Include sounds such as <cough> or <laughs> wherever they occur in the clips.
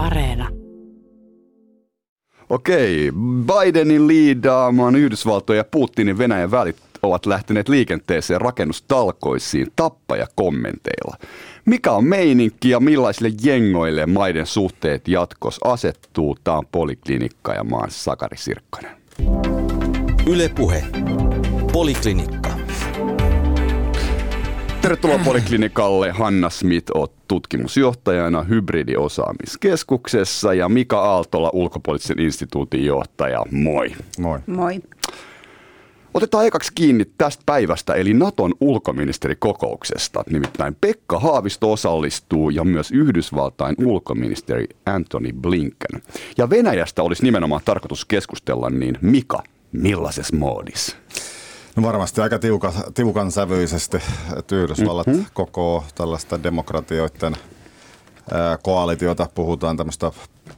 Areena. Okei, Bidenin liidaamaan Yhdysvaltojen ja Putinin Venäjän välit ovat lähteneet liikenteeseen rakennustalkoisiin tappaja-kommenteilla. Mikä on meininki ja millaisille jengoille maiden suhteet jatkos asettuu? Tämä on Poliklinikka ja maan Sakari Sirkkonen. Yle Puhe. Poliklinikka. Tervetuloa Poliklinikalle. Hanna Smith, oot tutkimusjohtajana Hybridiosaamiskeskuksessa ja Mika Aaltola, ulkopoliittisen instituutin johtaja. Moi. Moi. Moi. Otetaan ekaksi kiinni tästä päivästä, eli Naton ulkoministerikokouksesta. Nimittäin Pekka Haavisto osallistuu ja myös Yhdysvaltain ulkoministeri Anthony Blinken. Ja Venäjästä olisi nimenomaan tarkoitus keskustella, niin Mika, millaisessa moodissa? No varmasti aika tiuka, tiukan sävyisesti, että Yhdysvallat mm-hmm. koko tällaista demokratioiden koalitiota, puhutaan tämmöistä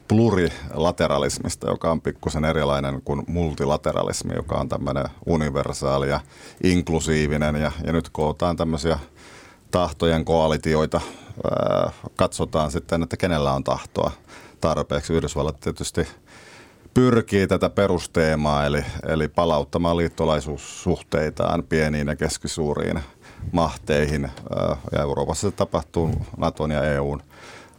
plurilateralismista, joka on pikkusen erilainen kuin multilateralismi, joka on tämmöinen universaali ja inklusiivinen. Ja, ja nyt kootaan tämmöisiä tahtojen koalitioita. Katsotaan sitten, että kenellä on tahtoa tarpeeksi. Yhdysvallat tietysti pyrkii tätä perusteemaa, eli, eli palauttamaan liittolaisuussuhteitaan pieniin ja keskisuuriin mahteihin. Ja Euroopassa se tapahtuu Naton ja EUn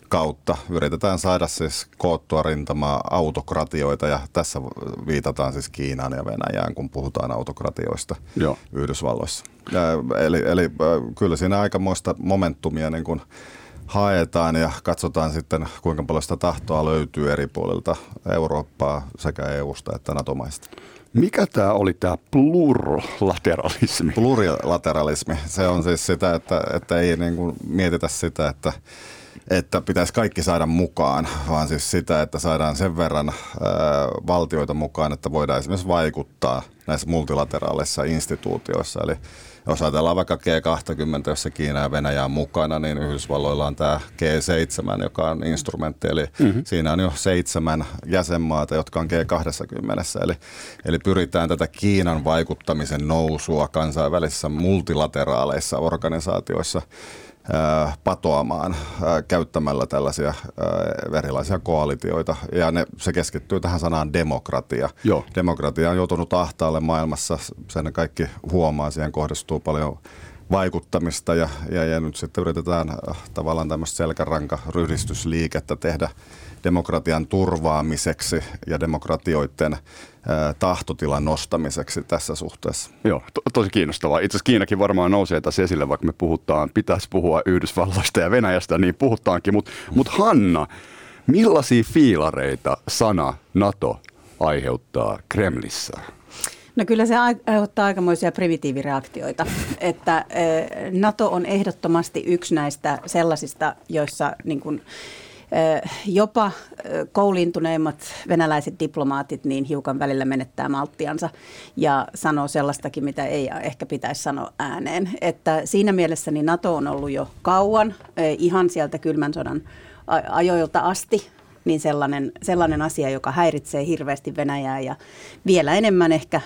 kautta. Yritetään saada siis koottua rintamaa autokratioita ja tässä viitataan siis Kiinaan ja Venäjään, kun puhutaan autokratioista Joo. Yhdysvalloissa. Ja, eli, eli kyllä siinä aikamoista momentumia niin kuin haetaan ja katsotaan sitten, kuinka paljon sitä tahtoa löytyy eri puolilta Eurooppaa sekä EUsta että NATO-maista. Mikä tämä oli tämä plurilateralismi? Plurilateralismi, se on siis sitä, että, että ei niin kuin mietitä sitä, että että pitäisi kaikki saada mukaan, vaan siis sitä, että saadaan sen verran ää, valtioita mukaan, että voidaan esimerkiksi vaikuttaa näissä multilateraalisissa instituutioissa. Eli jos ajatellaan vaikka G20, jossa Kiina ja Venäjä on mukana, niin Yhdysvalloilla on tämä G7, joka on instrumentti, eli mm-hmm. siinä on jo seitsemän jäsenmaata, jotka on G20. Eli, eli pyritään tätä Kiinan vaikuttamisen nousua kansainvälisissä multilateraaleissa organisaatioissa patoamaan käyttämällä tällaisia erilaisia koalitioita. Ja ne, se keskittyy tähän sanaan demokratia. Joo. Demokratia on joutunut ahtaalle maailmassa, sen kaikki huomaa, siihen kohdistuu paljon vaikuttamista ja, ja, ja nyt sitten yritetään tavallaan tämmöistä selkärankaryhdistysliikettä tehdä demokratian turvaamiseksi ja demokratioiden tahtotilan nostamiseksi tässä suhteessa. Joo, to- tosi kiinnostavaa. Itse asiassa Kiinakin varmaan nousee tässä esille, vaikka me puhutaan, pitäisi puhua Yhdysvalloista ja Venäjästä, niin puhutaankin. Mutta mut Hanna, millaisia fiilareita sana NATO aiheuttaa Kremlissä? No kyllä se aiheuttaa aikamoisia primitiivireaktioita, <laughs> että NATO on ehdottomasti yksi näistä sellaisista, joissa niin kuin, jopa kouliintuneimmat venäläiset diplomaatit niin hiukan välillä menettää malttiansa ja sanoo sellaistakin, mitä ei ehkä pitäisi sanoa ääneen. Että siinä mielessä niin NATO on ollut jo kauan, ihan sieltä kylmän sodan ajoilta asti, niin sellainen, sellainen asia, joka häiritsee hirveästi Venäjää ja vielä enemmän ehkä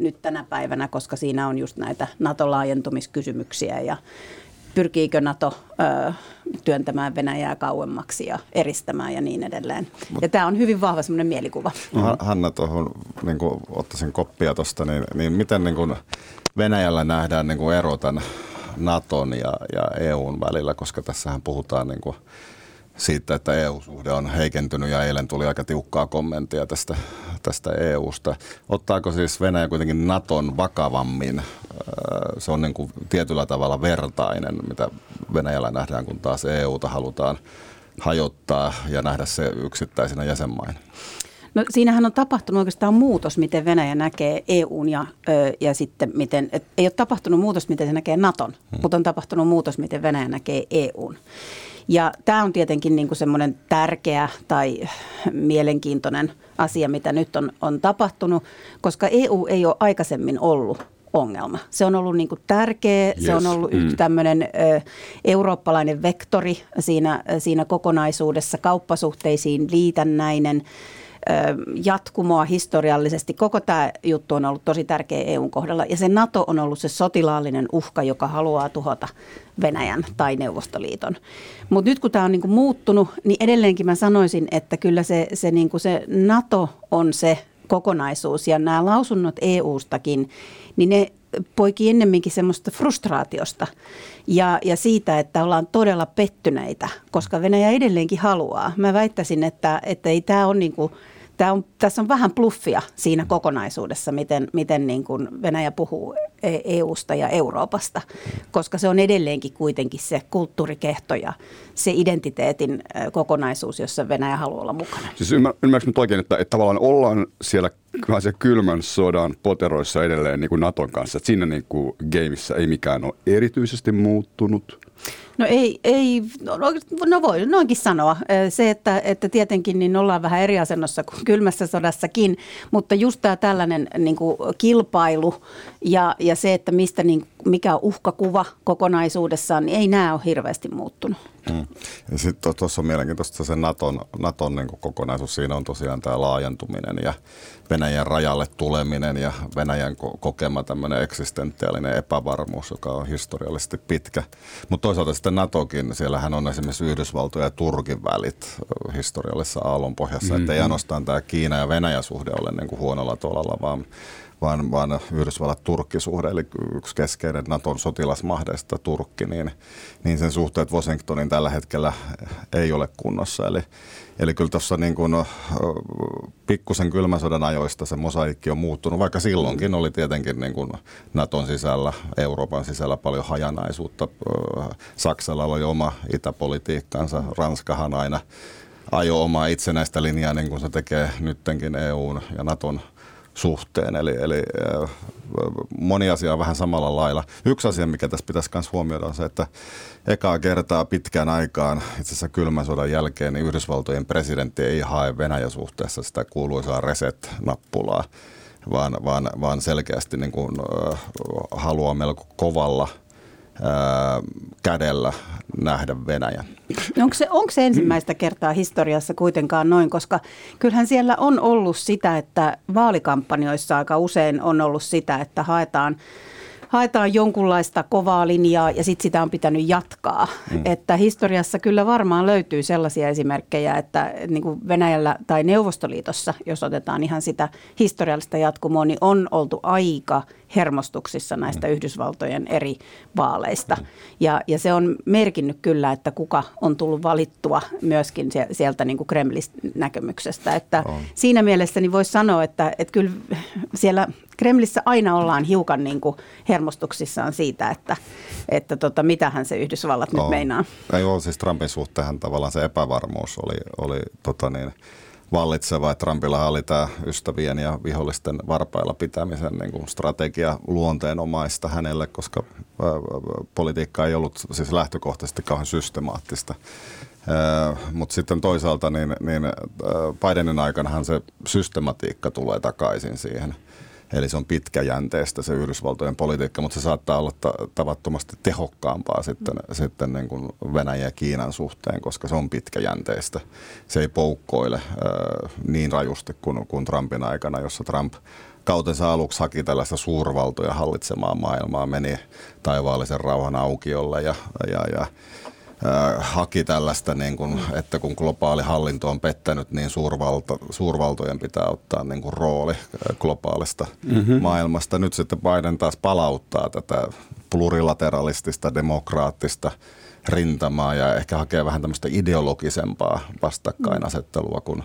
nyt tänä päivänä, koska siinä on just näitä NATO-laajentumiskysymyksiä ja pyrkiikö NATO ö, työntämään Venäjää kauemmaksi ja eristämään ja niin edelleen. Ja tämä on hyvin vahva semmoinen mielikuva. No, Hanna, tuohon niin ottaisin koppia tuosta, niin, niin miten niin kuin Venäjällä nähdään niin kuin ero tämän Naton ja, ja EUn välillä, koska tässähän puhutaan niin kuin siitä, että EU-suhde on heikentynyt ja eilen tuli aika tiukkaa kommenttia tästä, tästä EUsta. Ottaako siis Venäjä kuitenkin Naton vakavammin? Se on niin kuin tietyllä tavalla vertainen, mitä Venäjällä nähdään, kun taas EUta halutaan hajottaa ja nähdä se yksittäisenä jäsenmaina. No siinähän on tapahtunut oikeastaan muutos, miten Venäjä näkee EUn ja, ja sitten miten, et ei ole tapahtunut muutos, miten se näkee Naton, hmm. mutta on tapahtunut muutos, miten Venäjä näkee EUn. Ja tämä on tietenkin niin kuin semmoinen tärkeä tai mielenkiintoinen asia, mitä nyt on, on tapahtunut, koska EU ei ole aikaisemmin ollut ongelma. Se on ollut niin kuin tärkeä, yes. se on ollut mm. tämmöinen ö, eurooppalainen vektori siinä, siinä kokonaisuudessa, kauppasuhteisiin liitännäinen. Jatkumoa historiallisesti. Koko tämä juttu on ollut tosi tärkeä EUn kohdalla ja se NATO on ollut se sotilaallinen uhka, joka haluaa tuhota Venäjän tai Neuvostoliiton. Mutta nyt kun tämä on niinku muuttunut, niin edelleenkin mä sanoisin, että kyllä se, se, niinku se NATO on se kokonaisuus ja nämä lausunnot EUstakin, niin ne poiki ennemminkin semmoista frustraatiosta ja, ja siitä, että ollaan todella pettyneitä, koska Venäjä edelleenkin haluaa. Mä väittäisin, että, että ei tämä ole niin kuin – Tämä on, tässä on vähän pluffia siinä kokonaisuudessa, miten, miten niin kuin Venäjä puhuu EUsta e ja Euroopasta, koska se on edelleenkin kuitenkin se kulttuurikehto ja se identiteetin kokonaisuus, jossa Venäjä haluaa olla mukana. Siis ymmärrätkö nyt oikein, että, että tavallaan ollaan siellä se kylmän sodan poteroissa edelleen niin kuin Naton kanssa, että siinä niin kuin gameissa ei mikään ole erityisesti muuttunut? No ei, ei no, no, no voi noinkin sanoa. Se, että, että tietenkin niin ollaan vähän eri asennossa kuin kylmässä sodassakin, mutta just tämä tällainen niin kuin kilpailu ja, ja se, että mistä, niin, mikä on uhkakuva kokonaisuudessaan, niin ei nämä ole hirveästi muuttunut. Mm. Ja sitten tuossa on mielenkiintoista se Naton, Naton niin kokonaisuus. Siinä on tosiaan tämä laajentuminen ja Venäjän rajalle tuleminen ja Venäjän kokema tämmöinen eksistentiaalinen epävarmuus, joka on historiallisesti pitkä. Mutta toisaalta sitten NATOkin, siellähän on esimerkiksi Yhdysvaltojen ja Turkin välit historiallisessa aallonpohjassa, mm-hmm. että ei ainoastaan tämä Kiina ja Venäjä suhde ole niin kuin huonolla tolalla, vaan vaan, vaan Yhdysvallat-Turkki-suhde, eli yksi keskeinen Naton sotilasmahdeista Turkki, niin, niin sen suhteet Washingtonin tällä hetkellä ei ole kunnossa. Eli, eli kyllä tuossa niin kuin, pikkusen kylmän sodan ajoista se mosaikki on muuttunut, vaikka silloinkin oli tietenkin niin kuin Naton sisällä, Euroopan sisällä paljon hajanaisuutta. Saksalla oli oma itäpolitiikkansa, Ranskahan aina ajo omaa itsenäistä linjaa, niin kuin se tekee nyttenkin EUn ja Naton – suhteen. Eli, eli äh, moni asia on vähän samalla lailla. Yksi asia, mikä tässä pitäisi myös huomioida, on se, että ekaa kertaa pitkään aikaan, itse asiassa kylmän sodan jälkeen, niin Yhdysvaltojen presidentti ei hae Venäjän suhteessa sitä kuuluisaa reset-nappulaa, vaan, vaan, vaan selkeästi niin kuin, äh, haluaa melko kovalla – kädellä nähdä Venäjän. Onko, se, onko se ensimmäistä kertaa historiassa kuitenkaan noin, koska kyllähän siellä on ollut sitä, että vaalikampanjoissa aika usein on ollut sitä, että haetaan haetaan jonkunlaista kovaa linjaa ja sitten sitä on pitänyt jatkaa. Mm. Että historiassa kyllä varmaan löytyy sellaisia esimerkkejä, että niin kuin Venäjällä tai Neuvostoliitossa, jos otetaan ihan sitä historiallista jatkumoa, niin on oltu aika hermostuksissa näistä mm. Yhdysvaltojen eri vaaleista. Mm. Ja, ja se on merkinnyt kyllä, että kuka on tullut valittua myöskin sieltä niin kuin Kremlin näkemyksestä. Että on. siinä mielessä niin voisi sanoa, että, että kyllä siellä Kremlissä aina ollaan hiukan niin kuin hermostuksissaan siitä, että, että tota, mitähän se Yhdysvallat on. nyt meinaa. Ei ole siis Trumpin suhteen tavallaan se epävarmuus oli, oli tota niin, vallitseva. Että Trumpilla oli tämä ystävien ja vihollisten varpailla pitämisen niin kuin strategia luonteenomaista hänelle, koska politiikka ei ollut siis lähtökohtaisesti kauhean systemaattista. Mutta sitten toisaalta niin, niin Bidenin aikanahan se systematiikka tulee takaisin siihen – Eli se on pitkäjänteistä se Yhdysvaltojen politiikka, mutta se saattaa olla ta- tavattomasti tehokkaampaa sitten, mm. sitten niin kuin Venäjän ja Kiinan suhteen, koska se on pitkäjänteistä. Se ei poukkoile äh, niin rajusti kuin, kuin Trumpin aikana, jossa Trump kautensa aluksi haki tällaista suurvaltoja hallitsemaa maailmaa, meni taivaallisen rauhan aukiolle ja, ja, ja haki tällaista, niin kuin, että kun globaali hallinto on pettänyt, niin suurvalta, suurvaltojen pitää ottaa niin kuin rooli globaalista mm-hmm. maailmasta. Nyt sitten Biden taas palauttaa tätä plurilateralistista, demokraattista rintamaa ja ehkä hakee vähän tämmöistä ideologisempaa vastakkainasettelua kuin,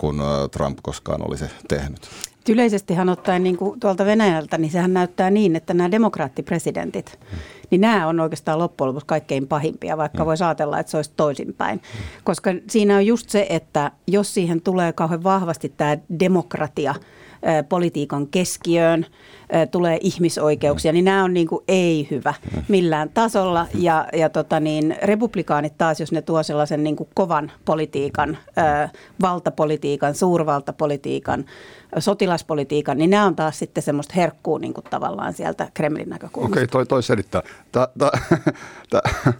kuin Trump koskaan olisi tehnyt. Yleisestihan ottaen niin kuin tuolta Venäjältä, niin sehän näyttää niin, että nämä demokraattipresidentit, niin nämä on oikeastaan loppujen lopuksi kaikkein pahimpia, vaikka hmm. voisi ajatella, että se olisi toisinpäin. Koska siinä on just se, että jos siihen tulee kauhean vahvasti tämä demokratia – politiikan keskiöön, tulee ihmisoikeuksia, niin nämä on niin kuin ei hyvä millään tasolla. Ja, ja tota niin, republikaanit taas, jos ne tuo sellaisen niin kuin kovan politiikan, valtapolitiikan, suurvaltapolitiikan, sotilaspolitiikan, niin nämä on taas sitten semmoista herkkuu niin kuin tavallaan sieltä Kremlin näkökulmasta. Okei, okay, toi, toi selittää. Tää, tää, tää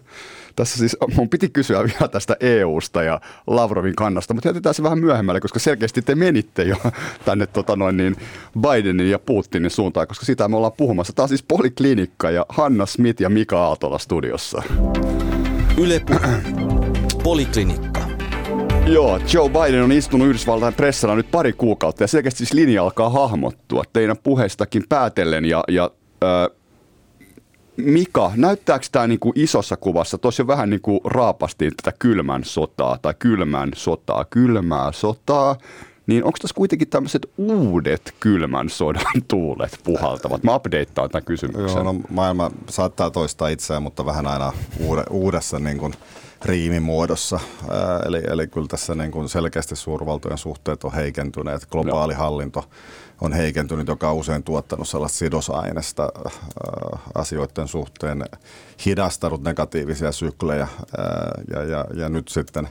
tässä siis mun piti kysyä <laughs> vielä tästä EUsta ja Lavrovin kannasta, mutta jätetään se vähän myöhemmälle, koska selkeästi te menitte jo <laughs> tänne tota noin niin Bidenin ja Putinin suuntaan, koska sitä me ollaan puhumassa. Tämä on siis Poliklinikka ja Hanna Smith ja Mika Aatola studiossa. Yle. <clears throat> Poliklinikka. Joo, Joe Biden on istunut Yhdysvaltain pressalla nyt pari kuukautta ja selkeästi siis linja alkaa hahmottua teidän puheestakin päätellen ja, ja äh, Mika, näyttääkö tämä niinku isossa kuvassa, tuossa vähän niinku raapastiin tätä kylmän sotaa tai kylmän sotaa, kylmää sotaa, niin onko tässä kuitenkin tämmöiset uudet kylmän sodan <laughs> tuulet puhaltavat? Mä updatetaan tämän kysymyksen. Joo, no, maailma saattaa toistaa itseään, mutta vähän aina uude, uudessa niin kuin riimimuodossa. Ää, eli, eli kyllä tässä niin kuin selkeästi suurvaltojen suhteet on heikentyneet. Globaali Joo. hallinto on heikentynyt, joka on usein tuottanut sellaista sidosaineesta ää, asioiden suhteen, hidastanut negatiivisia syklejä ää, ja, ja, ja nyt sitten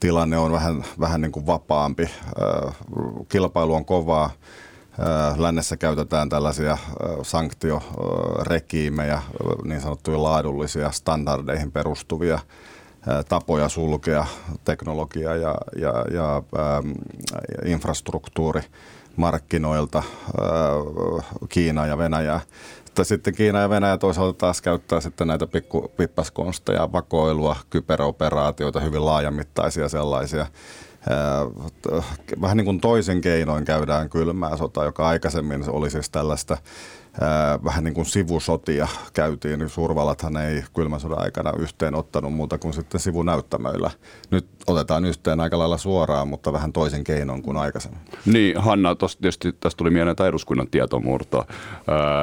tilanne on vähän, vähän niin kuin vapaampi. Kilpailu on kovaa. Lännessä käytetään tällaisia sanktiorekiimejä, niin sanottuja laadullisia standardeihin perustuvia tapoja sulkea teknologia ja, ja, ja ähm, infrastruktuuri markkinoilta Kiina ja Venäjä. Sitten Kiina ja Venäjä toisaalta taas käyttää sitten näitä pikku pippaskonsteja, vakoilua, kyberoperaatioita, hyvin laajamittaisia sellaisia. Vähän niin kuin toisen keinoin käydään kylmää sota, joka aikaisemmin oli siis tällaista vähän niin kuin sivusotia käytiin, suurvallathan ei kylmän sodan aikana yhteen ottanut muuta kuin sitten sivunäyttämöillä. Nyt otetaan yhteen aika lailla suoraan, mutta vähän toisen keinon kuin aikaisemmin. Niin, Hanna, tosta tietysti tästä tuli mieleen tämä eduskunnan tietomurto. Äh,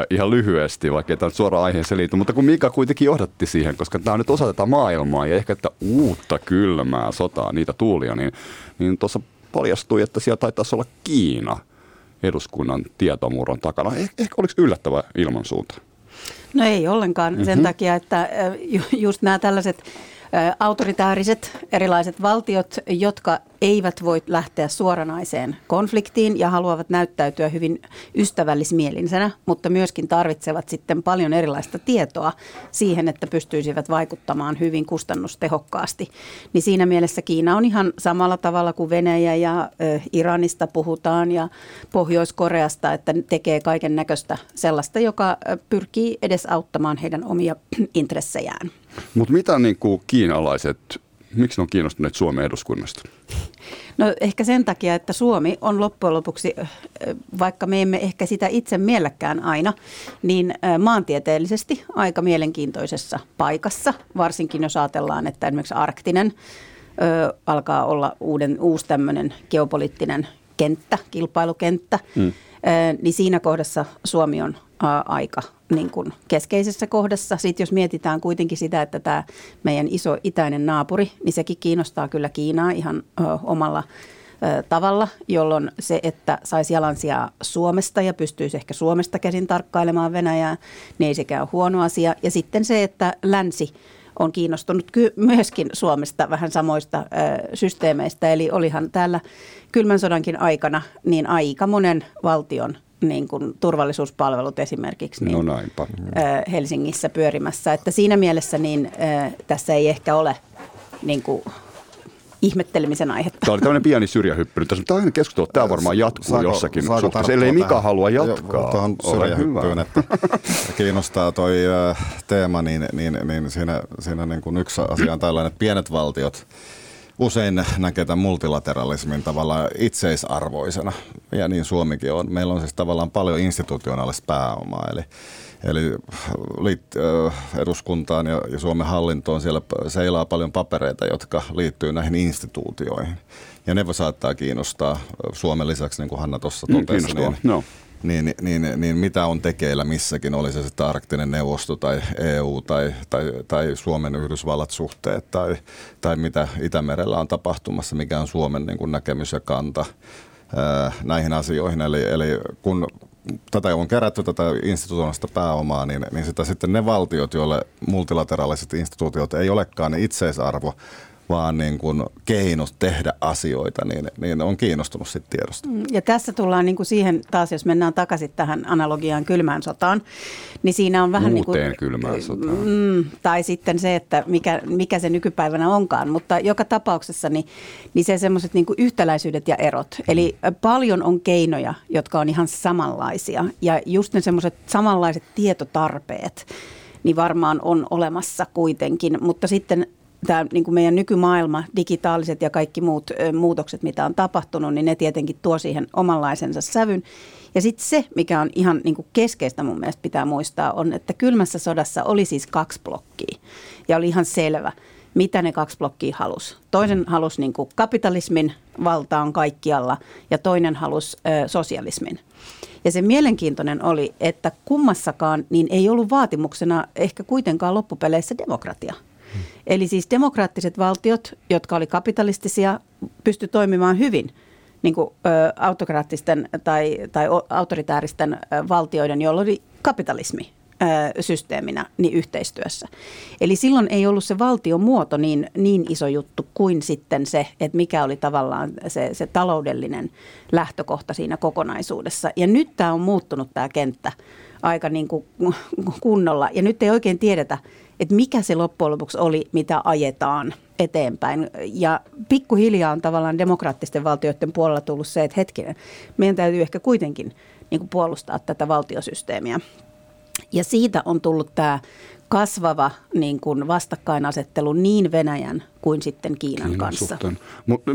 ihan lyhyesti, vaikka tämä suoraan aiheeseen liity, mutta kun Mika kuitenkin johdatti siihen, koska tämä on nyt osa tätä maailmaa ja ehkä että uutta kylmää sotaa, niitä tuulia, niin, niin tuossa paljastui, että siellä taitaisi olla Kiina – eduskunnan tietomurron takana. Eh, ehkä oliko yllättävä ilmansuunta? No ei ollenkaan mm-hmm. sen takia, että just nämä tällaiset autoritääriset erilaiset valtiot, jotka eivät voi lähteä suoranaiseen konfliktiin ja haluavat näyttäytyä hyvin ystävällismielisenä, mutta myöskin tarvitsevat sitten paljon erilaista tietoa siihen, että pystyisivät vaikuttamaan hyvin kustannustehokkaasti. Niin siinä mielessä Kiina on ihan samalla tavalla kuin Venäjä ja Iranista puhutaan ja Pohjois-Koreasta, että tekee kaiken näköistä sellaista, joka pyrkii edesauttamaan heidän omia <clears throat> intressejään. Mutta mitä niin kuin kiinalaiset, miksi ne on kiinnostuneet Suomen eduskunnasta? No ehkä sen takia, että Suomi on loppujen lopuksi, vaikka me emme ehkä sitä itse mielläkään aina, niin maantieteellisesti aika mielenkiintoisessa paikassa, varsinkin jos ajatellaan, että esimerkiksi arktinen ö, alkaa olla uuden, uusi tämmöinen geopoliittinen kenttä, kilpailukenttä, mm. Niin siinä kohdassa Suomi on aika niin kuin keskeisessä kohdassa. Sitten jos mietitään kuitenkin sitä, että tämä meidän iso itäinen naapuri, niin sekin kiinnostaa kyllä Kiinaa ihan omalla tavalla, jolloin se, että saisi jalansijaa Suomesta ja pystyisi ehkä Suomesta käsin tarkkailemaan Venäjää, niin ei sekään ole huono asia. Ja sitten se, että länsi on kiinnostunut ky- myöskin Suomesta vähän samoista ö, systeemeistä. Eli olihan täällä kylmän sodankin aikana niin aika monen valtion niin kuin turvallisuuspalvelut esimerkiksi niin, no Helsingissä pyörimässä. Että siinä mielessä niin, tässä ei ehkä ole niin kuin, ihmettelemisen aihetta. Tämä oli tämmöinen pieni syrjähyppy. Tässä on tämmöinen keskustelu, tämä varmaan jatkuu saako, jossakin saako suhteessa, ellei Mika halua jatkaa. Tuohon syrjähyppyyn, että <laughs> kiinnostaa toi teema, niin, niin, niin siinä, siinä niin kuin yksi asia on tällainen, että pienet valtiot – usein näkee tämän multilateralismin tavallaan itseisarvoisena, ja niin Suomikin on. Meillä on siis tavallaan paljon institutionaalista pääomaa, eli Eli eduskuntaan ja, ja Suomen hallintoon siellä seilaa paljon papereita, jotka liittyy näihin instituutioihin. Ja ne saattaa kiinnostaa Suomen lisäksi, niin kuin Hanna tuossa mm, totesi. Mm, niin, no niin, niin, niin mitä on tekeillä missäkin, oli se sitten arktinen neuvosto tai EU tai, tai, tai Suomen Yhdysvallat suhteet tai, tai mitä Itämerellä on tapahtumassa, mikä on Suomen niin kuin näkemys ja kanta ää, näihin asioihin. Eli, eli kun tätä on kerätty tätä institutionaalista pääomaa, niin, niin sitä sitten ne valtiot, joille multilateraaliset instituutiot ei olekaan ne itseisarvo, vaan niin kuin keinot tehdä asioita, niin, niin on kiinnostunut sitten tiedosta. Mm, ja tässä tullaan niin kuin siihen taas, jos mennään takaisin tähän analogiaan kylmään sotaan, niin siinä on vähän Uuteen niin kuin, kylmään sotaan. Mm, tai sitten se, että mikä, mikä se nykypäivänä onkaan, mutta joka tapauksessa niin, niin se semmoiset niin yhtäläisyydet ja erot. Eli paljon on keinoja, jotka on ihan samanlaisia ja just ne semmoiset samanlaiset tietotarpeet, niin varmaan on olemassa kuitenkin, mutta sitten tämä niin kuin meidän nykymaailma, digitaaliset ja kaikki muut ö, muutokset, mitä on tapahtunut, niin ne tietenkin tuo siihen omanlaisensa sävyn. Ja sitten se, mikä on ihan niin kuin keskeistä mun mielestä pitää muistaa, on, että kylmässä sodassa oli siis kaksi blokkia. Ja oli ihan selvä, mitä ne kaksi blokkia halusi. Toinen halusi niin kuin kapitalismin valtaan kaikkialla ja toinen halusi ö, sosialismin. Ja se mielenkiintoinen oli, että kummassakaan niin ei ollut vaatimuksena ehkä kuitenkaan loppupeleissä demokratia. Eli siis demokraattiset valtiot, jotka oli kapitalistisia, pysty toimimaan hyvin niin kuin, ö, autokraattisten tai, tai autoritääristen valtioiden, joilla oli kapitalismi ö, systeeminä niin yhteistyössä. Eli silloin ei ollut se valtiomuoto niin, niin iso juttu kuin sitten se, että mikä oli tavallaan se, se taloudellinen lähtökohta siinä kokonaisuudessa. Ja nyt tämä on muuttunut tämä kenttä aika niin kuin kunnolla ja nyt ei oikein tiedetä, että mikä se loppujen lopuksi oli, mitä ajetaan eteenpäin. Ja pikkuhiljaa on tavallaan demokraattisten valtioiden puolella tullut se, että hetkinen, meidän täytyy ehkä kuitenkin niin kuin puolustaa tätä valtiosysteemiä. Ja siitä on tullut tämä kasvava niin kuin vastakkainasettelu niin Venäjän kuin sitten Kiinan, Kiinan kanssa. Mutta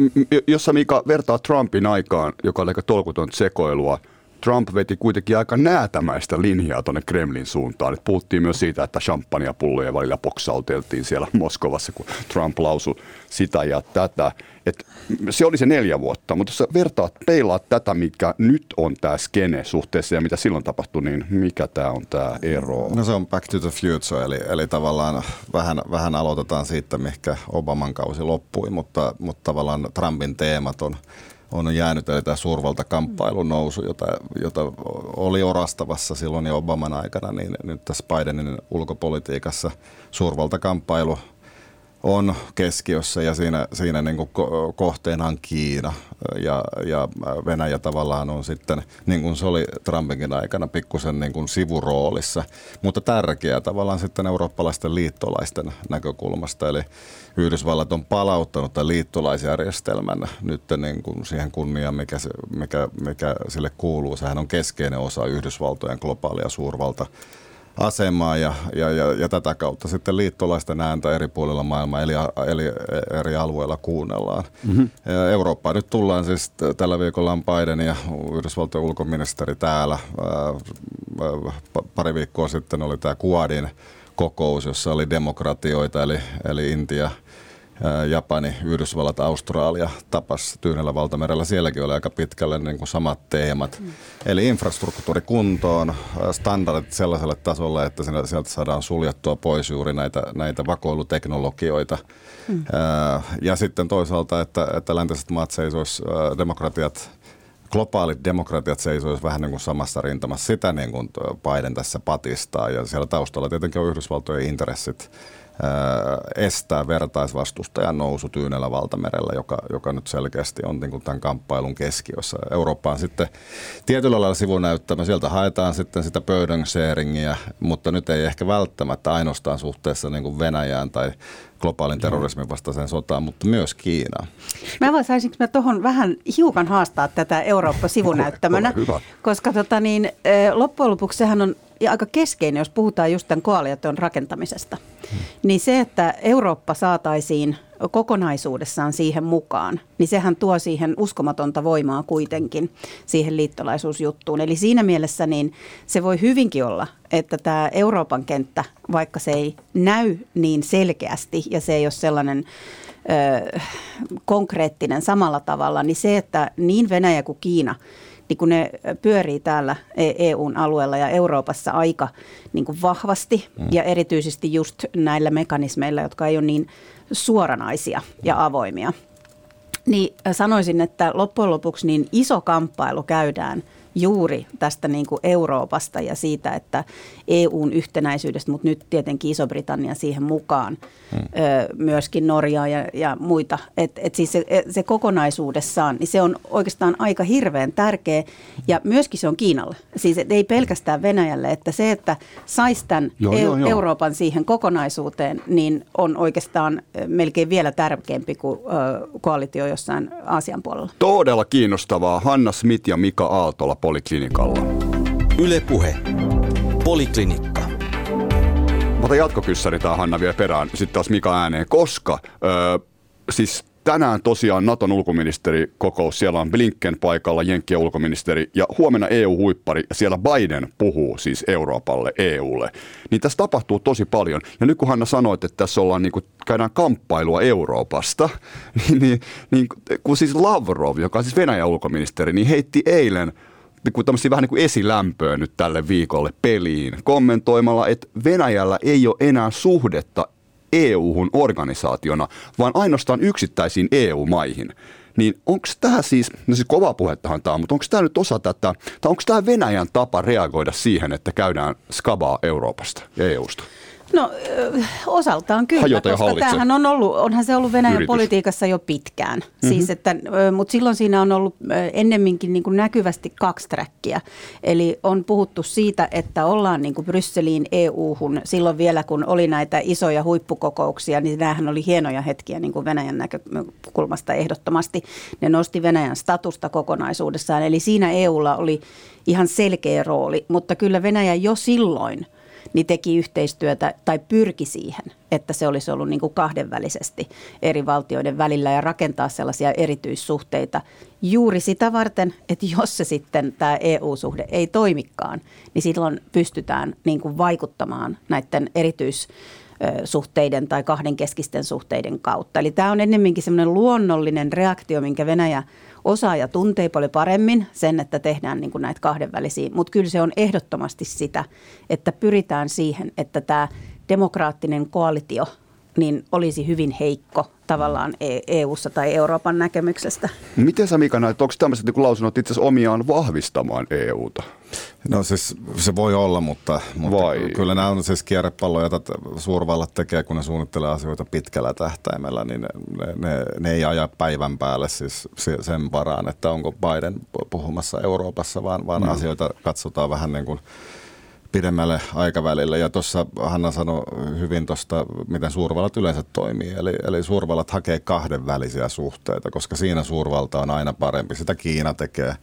jos sä Mika vertaa Trumpin aikaan, joka oli aika tolkuton sekoilua – Trump veti kuitenkin aika näätämäistä linjaa tuonne Kremlin suuntaan. Et puhuttiin myös siitä, että champagnepulloja välillä poksauteltiin siellä Moskovassa, kun Trump lausui sitä ja tätä. Et se oli se neljä vuotta, mutta jos vertaat, peilaat tätä, mikä nyt on tämä skene suhteessa ja mitä silloin tapahtui, niin mikä tämä on tämä ero? No se on back to the future, eli, eli tavallaan vähän, vähän aloitetaan siitä, mikä Obaman kausi loppui, mutta, mutta tavallaan Trumpin teemat on on jäänyt, eli tämä suurvaltakamppailun nousu, jota, jota oli orastavassa silloin jo Obaman aikana, niin nyt tässä Bidenin ulkopolitiikassa suurvaltakamppailu on keskiössä ja siinä, siinä niin kuin kohteena on Kiina ja, ja Venäjä tavallaan on sitten, niin kuin se oli Trumpinkin aikana, pikkusen niin kuin sivuroolissa, mutta tärkeää tavallaan sitten eurooppalaisten liittolaisten näkökulmasta. Eli Yhdysvallat on palauttanut tämän liittolaisjärjestelmän nyt niin kuin siihen kunniaan, mikä, se, mikä, mikä sille kuuluu. Sehän on keskeinen osa Yhdysvaltojen globaalia suurvalta asemaa ja, ja, ja, ja tätä kautta sitten liittolaisten ääntä eri puolilla maailmaa eli, eli eri alueilla kuunnellaan. Mm-hmm. Eurooppaan nyt tullaan siis tällä viikolla on Biden ja Yhdysvaltojen ulkoministeri täällä. Pari viikkoa sitten oli tämä Kuadin kokous, jossa oli demokratioita, eli, eli Intia, Japani, Yhdysvallat, Australia tapas Tyynellä valtamerellä. Sielläkin oli aika pitkälle niin kuin samat teemat. Mm. Eli infrastruktuuri kuntoon, standardit sellaiselle tasolle, että sieltä saadaan suljettua pois juuri näitä, näitä vakoiluteknologioita. Mm. Ja sitten toisaalta, että, että läntiset maat seisoisivat demokratiat globaalit demokratiat seisoisivat vähän niin kuin samassa rintamassa. Sitä niin kuin Biden tässä patistaa ja siellä taustalla tietenkin on Yhdysvaltojen intressit estää vertaisvastustajan nousu Tyynellä valtamerellä, joka, joka nyt selkeästi on niin kuin tämän kamppailun keskiössä. Eurooppa on sitten tietyllä lailla sivunäyttämä. Sieltä haetaan sitten sitä pöydän sharingia, mutta nyt ei ehkä välttämättä ainoastaan suhteessa niin kuin Venäjään tai globaalin terrorismin vastaiseen sotaan, mutta myös Kiinaan. Mä voin, saisinko mä tuohon vähän hiukan haastaa tätä Eurooppa-sivunäyttämönä, koska tota niin, loppujen lopuksi sehän on aika keskeinen, jos puhutaan just tämän koalition rakentamisesta. Niin se, että Eurooppa saataisiin kokonaisuudessaan siihen mukaan, niin sehän tuo siihen uskomatonta voimaa kuitenkin siihen liittolaisuusjuttuun. Eli siinä mielessä niin se voi hyvinkin olla, että tämä Euroopan kenttä, vaikka se ei näy niin selkeästi ja se ei ole sellainen ö, konkreettinen samalla tavalla, niin se, että niin Venäjä kuin Kiina – niin kun ne pyörii täällä EUn e alueella ja Euroopassa aika niin kuin vahvasti mm. ja erityisesti just näillä mekanismeilla, jotka ei ole niin suoranaisia ja avoimia, niin sanoisin, että loppujen lopuksi niin iso kamppailu käydään juuri tästä niin kuin Euroopasta ja siitä, että EUn yhtenäisyydestä, mutta nyt tietenkin Iso-Britannia siihen mukaan, hmm. myöskin Norjaa ja, ja muita. Et, et siis se, se kokonaisuudessaan, niin se on oikeastaan aika hirveän tärkeä ja myöskin se on Kiinalle. Siis ei pelkästään Venäjälle, että se, että saisi tämän joo, EU, joo, joo. Euroopan siihen kokonaisuuteen, niin on oikeastaan melkein vielä tärkeämpi kuin koalitio jossain Aasian puolella. Todella kiinnostavaa. Hanna Smith ja Mika Aaltola Poliklinikalla. Ylepuhe. Poliklinikka. Mä otan jatkokyssäri tää Hanna vielä perään, sitten taas Mika ääneen, koska öö, siis tänään tosiaan Naton ulkoministeri kokous, siellä on Blinken paikalla, Jenkkien ulkoministeri ja huomenna EU-huippari ja siellä Biden puhuu siis Euroopalle, EUlle. Niin tässä tapahtuu tosi paljon. Ja nyt kun Hanna sanoi, että tässä ollaan niin kuin, käydään kamppailua Euroopasta, <laughs> niin, niin, niin kun siis Lavrov, joka on siis Venäjän ulkoministeri, niin heitti eilen niin tämmöisiä vähän niin kuin esilämpöä nyt tälle viikolle peliin, kommentoimalla, että Venäjällä ei ole enää suhdetta EU-hun organisaationa, vaan ainoastaan yksittäisiin EU-maihin. Niin onko tämä siis, no siis kova puhettahan tämä mutta onko tämä nyt osa tätä, tai onko tämä Venäjän tapa reagoida siihen, että käydään skabaa Euroopasta ja EUsta? No osaltaan kyllä, Hajota koska tämähän on ollut, onhan se ollut Venäjän Yritys. politiikassa jo pitkään. Mm-hmm. Siis että, mutta silloin siinä on ollut ennemminkin niin kuin näkyvästi kaksi trackia. Eli on puhuttu siitä, että ollaan niin kuin Brysseliin, EU-hun, silloin vielä kun oli näitä isoja huippukokouksia, niin näähän oli hienoja hetkiä niin kuin Venäjän näkökulmasta ehdottomasti. Ne nosti Venäjän statusta kokonaisuudessaan, eli siinä EUlla oli ihan selkeä rooli, mutta kyllä Venäjä jo silloin – niin teki yhteistyötä tai pyrki siihen, että se olisi ollut niin kuin kahdenvälisesti eri valtioiden välillä ja rakentaa sellaisia erityissuhteita juuri sitä varten, että jos se sitten tämä EU-suhde ei toimikaan, niin silloin pystytään niin kuin vaikuttamaan näiden erityis suhteiden tai kahdenkeskisten suhteiden kautta. Eli tämä on ennemminkin semmoinen luonnollinen reaktio, minkä Venäjä osaa ja tuntee paljon paremmin sen, että tehdään niin kuin näitä kahdenvälisiä. Mutta kyllä se on ehdottomasti sitä, että pyritään siihen, että tämä demokraattinen koalitio niin olisi hyvin heikko tavallaan EU-ssa e tai Euroopan näkemyksestä. Miten sä Mika näet, onko tämmöiset niin lausunnot itse asiassa omiaan vahvistamaan EUta? No siis se voi olla, mutta, mutta Vai? kyllä nämä on siis kierrepalloja, joita suurvallat tekee, kun ne suunnittelee asioita pitkällä tähtäimellä, niin ne, ne, ne ei aja päivän päälle siis sen varaan, että onko Biden puhumassa Euroopassa, vaan, vaan no. asioita katsotaan vähän niin kuin – pidemmälle aikavälille. Ja tuossa Hanna sanoi hyvin tuosta, miten suurvallat yleensä toimii. Eli, eli suurvallat hakee kahdenvälisiä suhteita, koska siinä suurvalta on aina parempi. Sitä Kiina tekee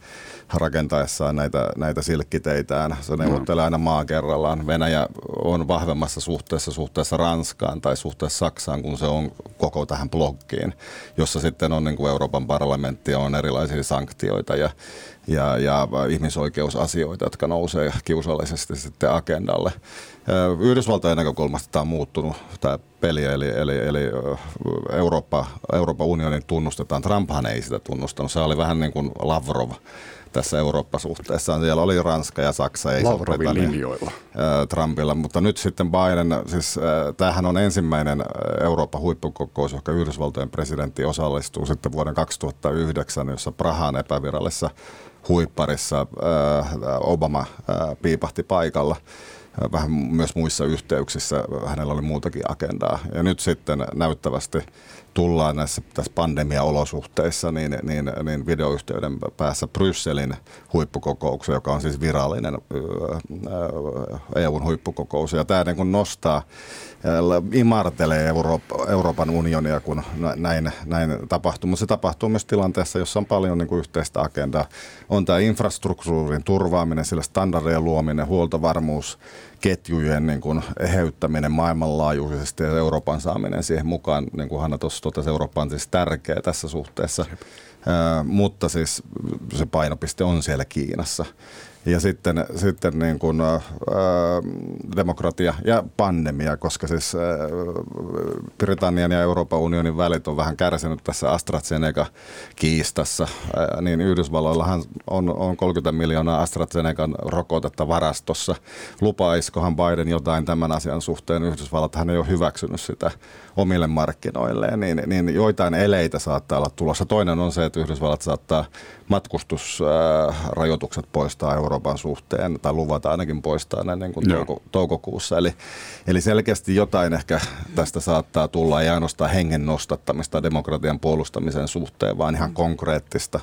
rakentaessaan näitä, näitä silkkiteitään. Se neuvottelee aina maa kerrallaan. Venäjä on vahvemmassa suhteessa suhteessa Ranskaan tai suhteessa Saksaan, kun se on koko tähän blokkiin, jossa sitten on niin kuin Euroopan parlamentti ja on erilaisia sanktioita ja ja, ja ihmisoikeusasioita, jotka nousee kiusallisesti sitten agendalle. Yhdysvaltojen näkökulmasta tämä on muuttunut, tämä peli, eli, eli, eli Eurooppa, Euroopan unionin tunnustetaan. Trumphan ei sitä tunnustanut, se oli vähän niin kuin Lavrov tässä Eurooppa-suhteessa. Siellä oli Ranska ja Saksa, ei Lavrovin linjoilla. Trumpilla, mutta nyt sitten Biden, siis tämähän on ensimmäinen Euroopan huippukokous, joka Yhdysvaltojen presidentti osallistuu sitten vuoden 2009, jossa Prahan epävirallisessa huipparissa Obama piipahti paikalla vähän myös muissa yhteyksissä. Hänellä oli muutakin agendaa. Ja nyt sitten näyttävästi tullaan näissä tässä pandemiaolosuhteissa niin, niin, niin videoyhteyden päässä Brysselin huippukokoukseen, joka on siis virallinen EUn huippukokous. Ja tämä niin nostaa imartelee Euroopan unionia, kun näin, näin tapahtuu. Mutta se tapahtuu myös tilanteessa, jossa on paljon niin kuin yhteistä agendaa. On tämä infrastruktuurin turvaaminen, sillä standardien luominen, huoltovarmuus, ketjujen niin kuin eheyttäminen maailmanlaajuisesti ja Euroopan saaminen siihen mukaan, niin kuin Hanna tuossa totesi, Eurooppa on siis tärkeä tässä suhteessa. Äh, mutta siis se painopiste on siellä Kiinassa. Ja sitten, sitten niin kuin, ää, demokratia ja pandemia, koska siis ää, Britannian ja Euroopan unionin välit on vähän kärsinyt tässä AstraZeneca-kiistassa, ää, niin Yhdysvalloillahan on, on 30 miljoonaa AstraZenecan rokotetta varastossa. Lupaiskohan Biden jotain tämän asian suhteen? Yhdysvallat hän ei ole hyväksynyt sitä omille markkinoilleen, niin, niin joitain eleitä saattaa olla tulossa. Toinen on se, että Yhdysvallat saattaa matkustusrajoitukset poistaa Euroopan suhteen, tai luvata ainakin poistaa ne niin kuin touko, toukokuussa. Eli, eli selkeästi jotain ehkä tästä saattaa tulla, ei ainoastaan hengen nostattamista demokratian puolustamisen suhteen, vaan ihan konkreettista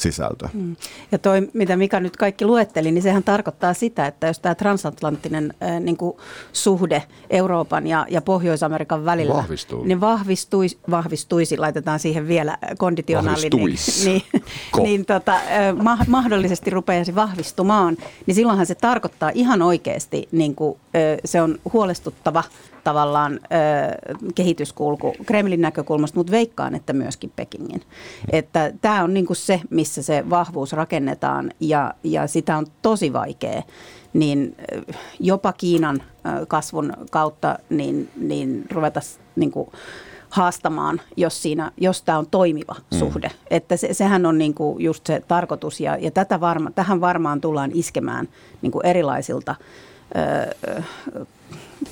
sisältö. Mm. Ja toi, mitä Mika nyt kaikki luetteli, niin sehän tarkoittaa sitä, että jos tämä transatlanttinen äh, niin kuin suhde Euroopan ja, ja Pohjois-Amerikan välillä Vahvistuu. niin vahvistuisi, vahvistuisi, laitetaan siihen vielä konditionaali, niin, <laughs> niin, <laughs> niin tota, äh, ma- mahdollisesti rupeaisi vahvistumaan, niin silloinhan se tarkoittaa ihan oikeasti, niin kuin, äh, se on huolestuttava – tavallaan ö, kehityskulku Kremlin näkökulmasta, mutta veikkaan, että myöskin Pekingin. Että tämä on niinku se, missä se vahvuus rakennetaan ja, ja sitä on tosi vaikea niin jopa Kiinan kasvun kautta niin, niin ruveta niin kuin haastamaan, jos, siinä, jos tämä on toimiva mm. suhde. Että se, sehän on niin kuin just se tarkoitus ja, ja tätä varma, tähän varmaan tullaan iskemään niin kuin erilaisilta ö,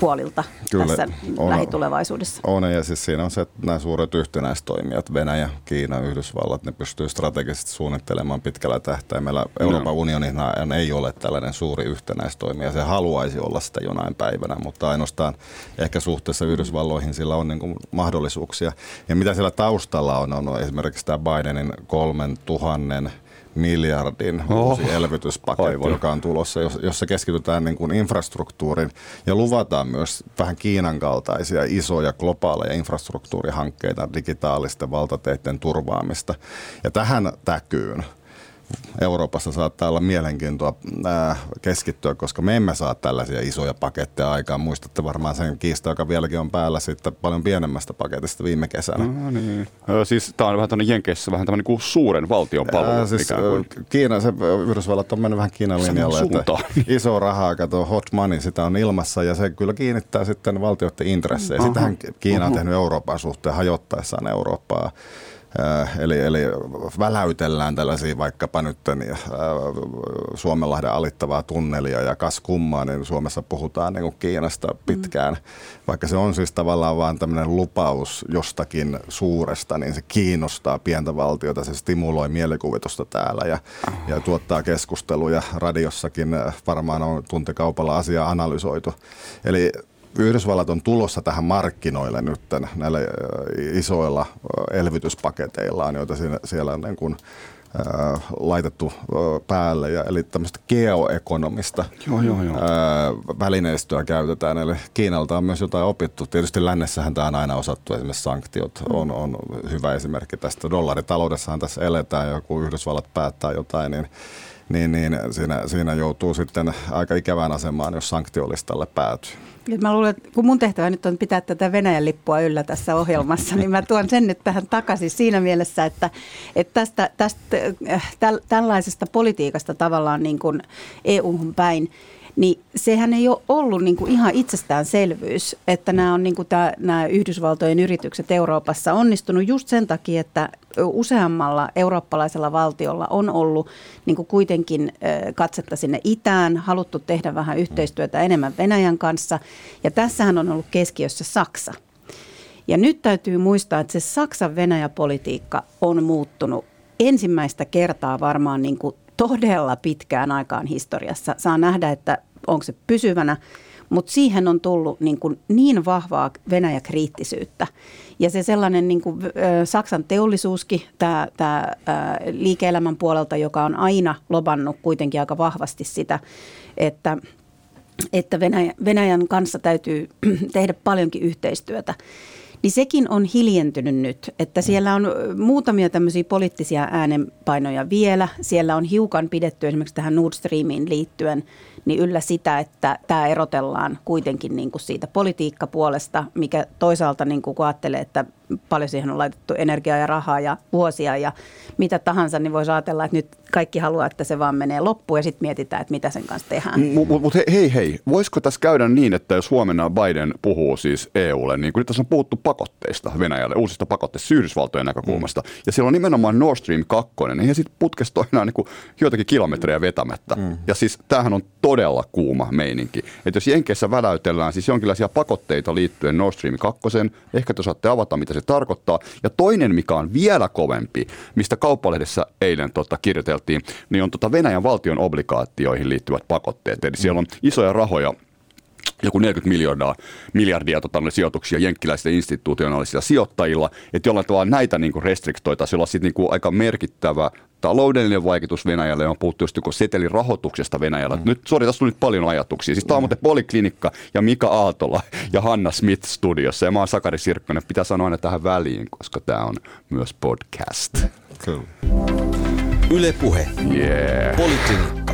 puolilta Kyllä, tässä on, lähitulevaisuudessa. On, ja siis siinä on se, että nämä suuret yhtenäistoimijat, Venäjä, Kiina, Yhdysvallat, ne pystyy strategisesti suunnittelemaan pitkällä tähtäimellä. Euroopan no. unionina ei ole tällainen suuri yhtenäistoimija. Se haluaisi olla sitä jonain päivänä, mutta ainoastaan ehkä suhteessa Yhdysvalloihin sillä on niin kuin mahdollisuuksia. Ja mitä siellä taustalla on, on esimerkiksi tämä Bidenin kolmen tuhannen miljardin oh. elvytyspaketti, Aivan. joka on tulossa, jossa keskitytään niin kuin infrastruktuurin ja luvataan myös vähän Kiinan kaltaisia isoja globaaleja infrastruktuurihankkeita, digitaalisten valtateiden turvaamista. Ja tähän täkyyn Euroopassa saattaa olla mielenkiintoa keskittyä, koska me emme saa tällaisia isoja paketteja aikaan. Muistatte varmaan sen kiista, joka vieläkin on päällä sitten paljon pienemmästä paketista viime kesänä. No, niin. Siis tämä on vähän tämmöinen Jenkeissä vähän tämmöinen kuin suuren valtion palvelu. Siis, Kiina, se, Yhdysvallat on mennyt vähän Kiinan linjalle, että <laughs> iso rahaa, kato hot money, sitä on ilmassa ja se kyllä kiinnittää sitten valtioiden intressejä. Sitähän Kiina on tehnyt Euroopan suhteen hajottaessaan Eurooppaa Äh, eli, eli väläytellään tällaisia vaikkapa nyt niin, äh, Suomenlahden alittavaa tunnelia ja kas kummaa, niin Suomessa puhutaan niin kuin Kiinasta pitkään. Mm. Vaikka se on siis tavallaan vaan tämmöinen lupaus jostakin suuresta, niin se kiinnostaa pientä valtiota, se stimuloi mielikuvitusta täällä ja, ja tuottaa keskusteluja. Radiossakin äh, varmaan on tuntikaupalla asiaa analysoitu. Eli Yhdysvallat on tulossa tähän markkinoille nyt näillä isoilla elvytyspaketeillaan, joita siellä on niin kuin, laitettu päälle. Ja, eli tämmöistä geoekonomista joo, joo, joo. välineistöä käytetään. Eli Kiinalta on myös jotain opittu. Tietysti lännessähän tämä on aina osattu. Esimerkiksi sanktiot on, on hyvä esimerkki tästä. Dollaritaloudessahan tässä eletään ja kun Yhdysvallat päättää jotain, niin niin, niin siinä, siinä joutuu sitten aika ikävään asemaan, jos sanktiolistalle päätyy. Mä luulen, että kun mun tehtävä nyt on pitää tätä Venäjän lippua yllä tässä ohjelmassa, niin mä tuon sen nyt tähän takaisin siinä mielessä, että, että tästä, tästä, äh, tällaisesta politiikasta tavallaan niin kuin EU-hun päin – niin sehän ei ole ollut niin kuin ihan itsestäänselvyys, että nämä, on niin kuin tämä, nämä Yhdysvaltojen yritykset Euroopassa onnistunut just sen takia, että useammalla eurooppalaisella valtiolla on ollut niin kuin kuitenkin katsetta sinne itään, haluttu tehdä vähän yhteistyötä enemmän Venäjän kanssa. Ja tässähän on ollut keskiössä Saksa. Ja nyt täytyy muistaa, että se Saksan Venäjä-politiikka on muuttunut ensimmäistä kertaa varmaan niin kuin todella pitkään aikaan historiassa. Saa nähdä, että onko se pysyvänä, mutta siihen on tullut niin, kuin niin vahvaa Venäjä-kriittisyyttä. Ja se sellainen niin kuin, Saksan teollisuuskin, tämä, tämä liike-elämän puolelta, joka on aina lobannut kuitenkin aika vahvasti sitä, että, että Venäjä, Venäjän kanssa täytyy <clears throat> tehdä paljonkin yhteistyötä niin sekin on hiljentynyt nyt, että siellä on muutamia tämmöisiä poliittisia äänenpainoja vielä. Siellä on hiukan pidetty esimerkiksi tähän Nord Streamiin liittyen niin yllä sitä, että tämä erotellaan kuitenkin niin kuin siitä politiikkapuolesta, mikä toisaalta niin kuin kun ajattelee, että paljon siihen on laitettu energiaa ja rahaa ja vuosia ja mitä tahansa, niin voisi ajatella, että nyt kaikki haluaa, että se vaan menee loppuun ja sitten mietitään, että mitä sen kanssa tehdään. Mutta mut hei hei, voisiko tässä käydä niin, että jos huomenna Biden puhuu siis EUlle, niin kuin nyt tässä on puhuttu pakotteista Venäjälle, uusista pakotteista Yhdysvaltojen näkökulmasta, mm. ja siellä on nimenomaan Nord Stream 2, niin sitten putkesta enää niin kuin joitakin kilometrejä vetämättä. Mm. Ja siis tämähän on todella kuuma meininki. Että jos Jenkeissä väläytellään siis jonkinlaisia pakotteita liittyen Nord Stream 2, ehkä te saatte avata, mitä se tarkoittaa. Ja toinen, mikä on vielä kovempi, mistä kauppalehdessä eilen tota, kirjoiteltiin, niin on tota Venäjän valtion obligaatioihin liittyvät pakotteet. Eli siellä on isoja rahoja joku 40 miljardia, miljardia tota, sijoituksia jenkkiläisillä institutionaalisilla sijoittajilla, että jollain tavalla näitä niin restriktoitaisiin olla sitten niin aika merkittävä taloudellinen vaikutus Venäjälle on puhuttu just setelin rahoituksesta Venäjällä. Mm. Nyt, sorry, tässä tuli nyt paljon ajatuksia. Siis tämä on mm. muuten Poliklinikka ja Mika Aaltola <laughs> ja Hanna Smith studiossa ja mä oon Sakari Sirkkonen. Pitää sanoa aina tähän väliin, koska tämä on myös podcast. Kyllä. Yle Puhe. Yeah. Poliklinikka.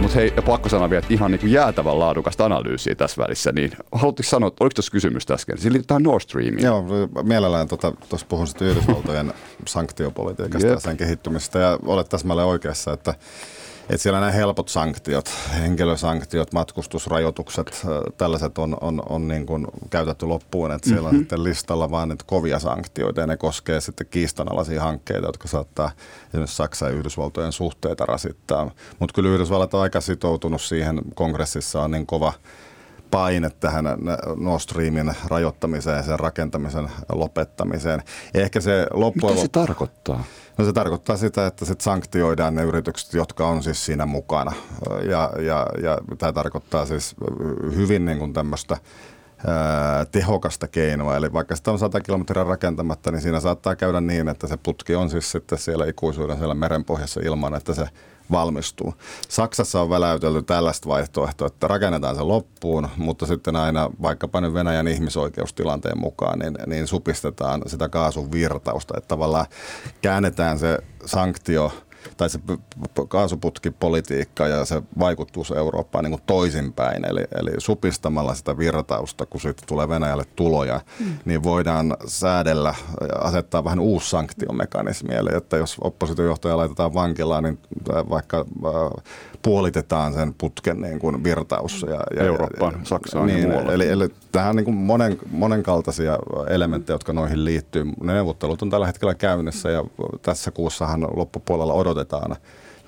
Mutta hei, pakko sanoa vielä, että ihan niin kuin jäätävän laadukasta analyysiä tässä välissä, niin haluatteko sanoa, oliko tuossa kysymys äsken? Siinä liittyy Nord Streamiin. Joo, mielellään tuossa tota, puhun sitten Yhdysvaltojen <laughs> sanktiopolitiikasta ja sen kehittymistä, ja olet täsmälleen oikeassa, että että siellä nämä helpot sanktiot, henkilösanktiot, matkustusrajoitukset, tällaiset on, on, on niin kuin käytetty loppuun, että siellä mm-hmm. on sitten listalla vaan nyt kovia sanktioita ja ne koskee sitten kiistanalaisia hankkeita, jotka saattaa esimerkiksi Saksan ja Yhdysvaltojen suhteita rasittaa. Mutta kyllä Yhdysvallat on aika sitoutunut siihen, kongressissa on niin kova paine tähän Nord Streamin rajoittamiseen ja sen rakentamisen lopettamiseen. Ehkä se loppujen Mitä se tarkoittaa? No se tarkoittaa sitä, että sit sanktioidaan ne yritykset, jotka on siis siinä mukana. Ja, ja, ja tämä tarkoittaa siis hyvin niin kuin tämmöistä tehokasta keinoa. Eli vaikka sitä on 100 kilometriä rakentamatta, niin siinä saattaa käydä niin, että se putki on siis sitten siellä ikuisuuden siellä merenpohjassa ilman, että se valmistuu. Saksassa on väläytelty tällaista vaihtoehtoa, että rakennetaan se loppuun, mutta sitten aina vaikkapa nyt Venäjän ihmisoikeustilanteen mukaan, niin, niin supistetaan sitä kaasun virtausta, että tavallaan käännetään se sanktio – tai se kaasuputkipolitiikka ja se vaikutus Eurooppaan niin kuin toisinpäin. Eli, eli supistamalla sitä virtausta, kun siitä tulee Venäjälle tuloja, mm. niin voidaan säädellä, asettaa vähän uusi sanktiomekanismi. Eli että jos oppositiojohtaja laitetaan vankilaan, niin vaikka äh, puolitetaan sen putken niin kuin virtaus. Ja, ja, Eurooppaan, ja, Saksaan niin, ja muualle. Eli, eli tähän on niin kuin monen, monenkaltaisia elementtejä, jotka noihin liittyy. Ne neuvottelut on tällä hetkellä käynnissä ja tässä kuussahan loppupuolella odotetaan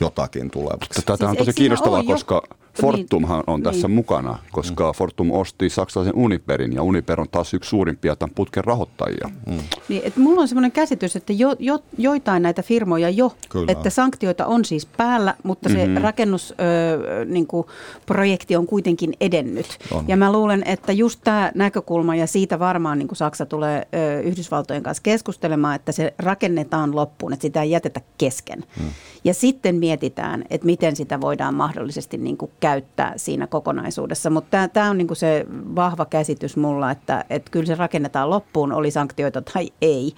jotakin tulevasta. Tätä on siis tosi kiinnostavaa, koska Fortumhan on tässä niin. mukana, koska mm. Fortum osti saksalaisen Uniperin ja Uniper on taas yksi suurimpia tämän putken rahoittajia. Mm. Niin, että mulla on sellainen käsitys, että jo, jo, joitain näitä firmoja jo, Kyllä. että sanktioita on siis päällä, mutta se mm-hmm. rakennusprojekti niin on kuitenkin edennyt. On. Ja mä luulen, että just tämä näkökulma ja siitä varmaan niin kuin Saksa tulee ö, Yhdysvaltojen kanssa keskustelemaan, että se rakennetaan loppuun, että sitä ei jätetä kesken. Mm. Ja sitten mietitään, että miten sitä voidaan mahdollisesti niin kuin käyttää siinä kokonaisuudessa. Mutta tämä on niinku se vahva käsitys mulla, että et kyllä se rakennetaan loppuun, oli sanktioita tai ei,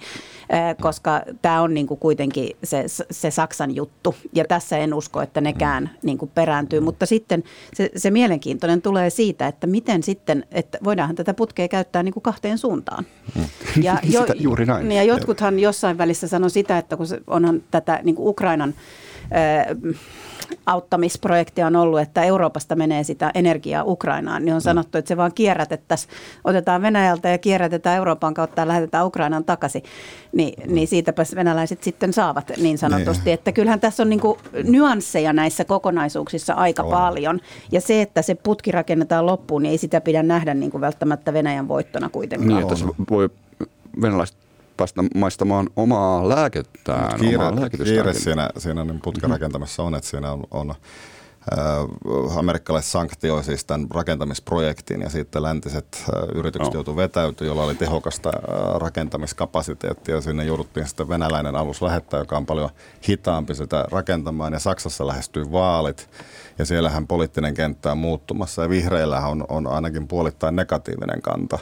koska tämä on niinku kuitenkin se, se Saksan juttu. Ja tässä en usko, että nekään niinku perääntyy. Mutta sitten se, se mielenkiintoinen tulee siitä, että miten sitten, että voidaanhan tätä putkea käyttää niinku kahteen suuntaan. Ja, <laughs> jo, Juuri näin. Ja jotkuthan jossain välissä sanoi sitä, että kun onhan tätä niinku Ukrainan auttamisprojekti on ollut, että Euroopasta menee sitä energiaa Ukrainaan, niin on mm. sanottu, että se vaan kierrätettäisiin, otetaan Venäjältä ja kierrätetään Euroopan kautta ja lähetetään Ukrainaan takaisin. Ni, niin siitäpä venäläiset sitten saavat niin sanotusti. Niin. Että kyllähän tässä on niin kuin nyansseja näissä kokonaisuuksissa aika on. paljon. Ja se, että se putki rakennetaan loppuun, niin ei sitä pidä nähdä niin kuin välttämättä Venäjän voittona kuitenkaan. Niin, että voi venäläiset päästä maistamaan omaa lääkettään. Kiire, omaa kiire siinä, siinä niin putken mm-hmm. on, että siinä on, on äh, amerikkalaiset sanktioivat siis tämän rakentamisprojektin ja sitten läntiset äh, yritykset no. joutuivat vetäytymään, jolla oli tehokasta äh, rakentamiskapasiteettia. Sinne jouduttiin sitten venäläinen alus lähettää, joka on paljon hitaampi sitä rakentamaan ja Saksassa lähestyy vaalit ja siellähän poliittinen kenttä on muuttumassa ja vihreillä on, on ainakin puolittain negatiivinen kanta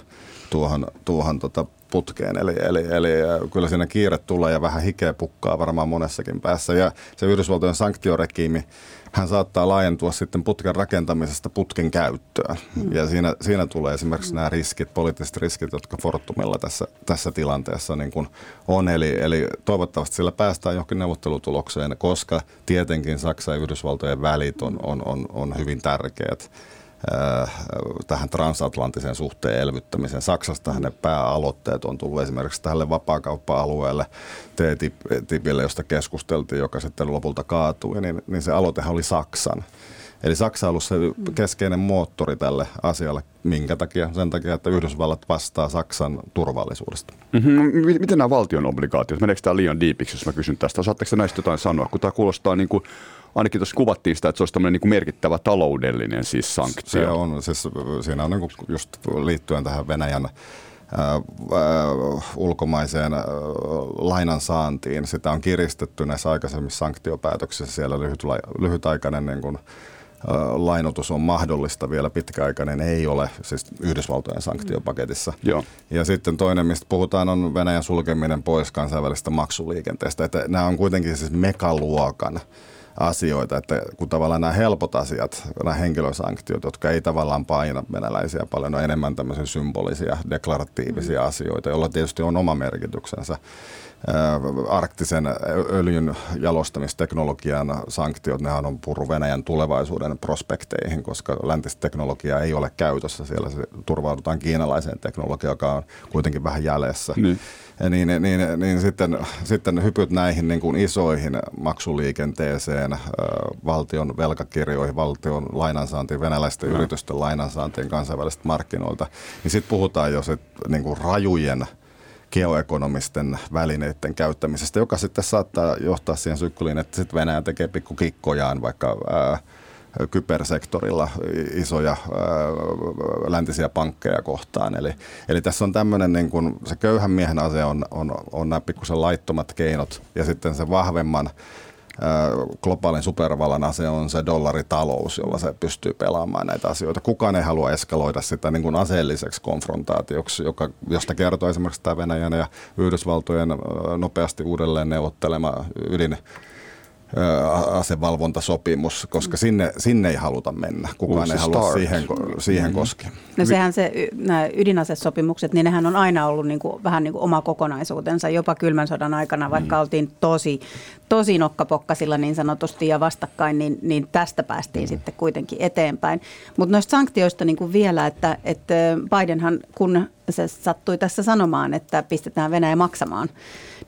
tuohon, tuohon tota putkeen. Eli, eli, eli kyllä siinä kiire tulee ja vähän hikeä pukkaa varmaan monessakin päässä. Ja se Yhdysvaltojen sanktiorekiimi, hän saattaa laajentua sitten putken rakentamisesta putken käyttöön. Mm. Ja siinä, siinä tulee esimerkiksi mm. nämä riskit, poliittiset riskit, jotka Fortumilla tässä, tässä tilanteessa niin kuin on. Eli, eli toivottavasti sillä päästään johonkin neuvottelutulokseen, koska tietenkin Saksa ja Yhdysvaltojen välit on, on, on, on hyvin tärkeät tähän transatlanttisen suhteen elvyttämiseen. Saksasta ne pääaloitteet on tullut esimerkiksi tälle vapaakauppa-alueelle TTIPille, josta keskusteltiin, joka sitten lopulta kaatui, niin, niin se aloitehan oli Saksan. Eli Saksa on ollut se keskeinen moottori tälle asialle. Minkä takia? Sen takia, että Yhdysvallat vastaa Saksan turvallisuudesta. Mm-hmm. Miten nämä valtion obligaatiot? Meneekö tämä liian diipiksi, jos mä kysyn tästä? Osaatteko näistä jotain sanoa? Kun tämä kuulostaa niin kuin ainakin tuossa kuvattiin sitä, että se olisi tämmöinen niin kuin merkittävä taloudellinen siis sanktio. Se on, siis siinä on niin kuin just liittyen tähän Venäjän äh, ulkomaiseen äh, lainan saantiin. Sitä on kiristetty näissä aikaisemmissa sanktiopäätöksissä. Siellä lyhyt, lyhytaikainen niin kuin, lainotus on mahdollista, vielä pitkäaikainen ei ole, siis Yhdysvaltojen sanktiopaketissa. Joo. Ja sitten toinen, mistä puhutaan, on Venäjän sulkeminen pois kansainvälistä maksuliikenteestä. Että nämä on kuitenkin siis megaluokan asioita, että kun tavallaan nämä helpot asiat, nämä henkilösanktiot, jotka ei tavallaan paina venäläisiä paljon, on enemmän tämmöisiä symbolisia, deklaratiivisia mm. asioita, joilla tietysti on oma merkityksensä. Arktisen öljyn jalostamisteknologian sanktiot, nehän on purru Venäjän tulevaisuuden prospekteihin, koska läntistä teknologiaa ei ole käytössä. Siellä se turvaudutaan kiinalaiseen teknologiaan, joka on kuitenkin vähän jäljessä. Niin niin, niin, niin, niin sitten, sitten hypyt näihin niin kuin isoihin maksuliikenteeseen, valtion velkakirjoihin, valtion lainansaantiin, venäläisten no. yritysten lainansaantiin kansainvälisestä markkinoilta, niin sitten puhutaan jo sit, niin kuin rajujen geoekonomisten välineiden käyttämisestä, joka sitten saattaa johtaa siihen sykliin, että sitten Venäjä tekee pikkukikkojaan vaikka ää, kybersektorilla isoja läntisiä pankkeja kohtaan. Eli, eli tässä on tämmöinen, niin kuin, se köyhän miehen asia on, on, on nämä pikkusen laittomat keinot ja sitten se vahvemman globaalin supervallan ase on se dollaritalous, jolla se pystyy pelaamaan näitä asioita. Kukaan ei halua eskaloida sitä niin kuin aseelliseksi konfrontaatioksi, joka, josta kertoo esimerkiksi tämä Venäjän ja Yhdysvaltojen nopeasti uudelleen neuvottelema ydin asevalvontasopimus, koska sinne, sinne ei haluta mennä. Kukaan Uusi ei halua start. siihen, siihen mm-hmm. koskea. No sehän se, nämä ydinasesopimukset, niin nehän on aina ollut niin kuin, vähän niin kuin oma kokonaisuutensa, jopa kylmän sodan aikana, vaikka mm. oltiin tosi, tosi nokkapokkasilla niin sanotusti ja vastakkain, niin, niin tästä päästiin mm. sitten kuitenkin eteenpäin. Mutta noista sanktioista niin kuin vielä, että, että Bidenhan, kun se sattui tässä sanomaan, että pistetään Venäjä maksamaan,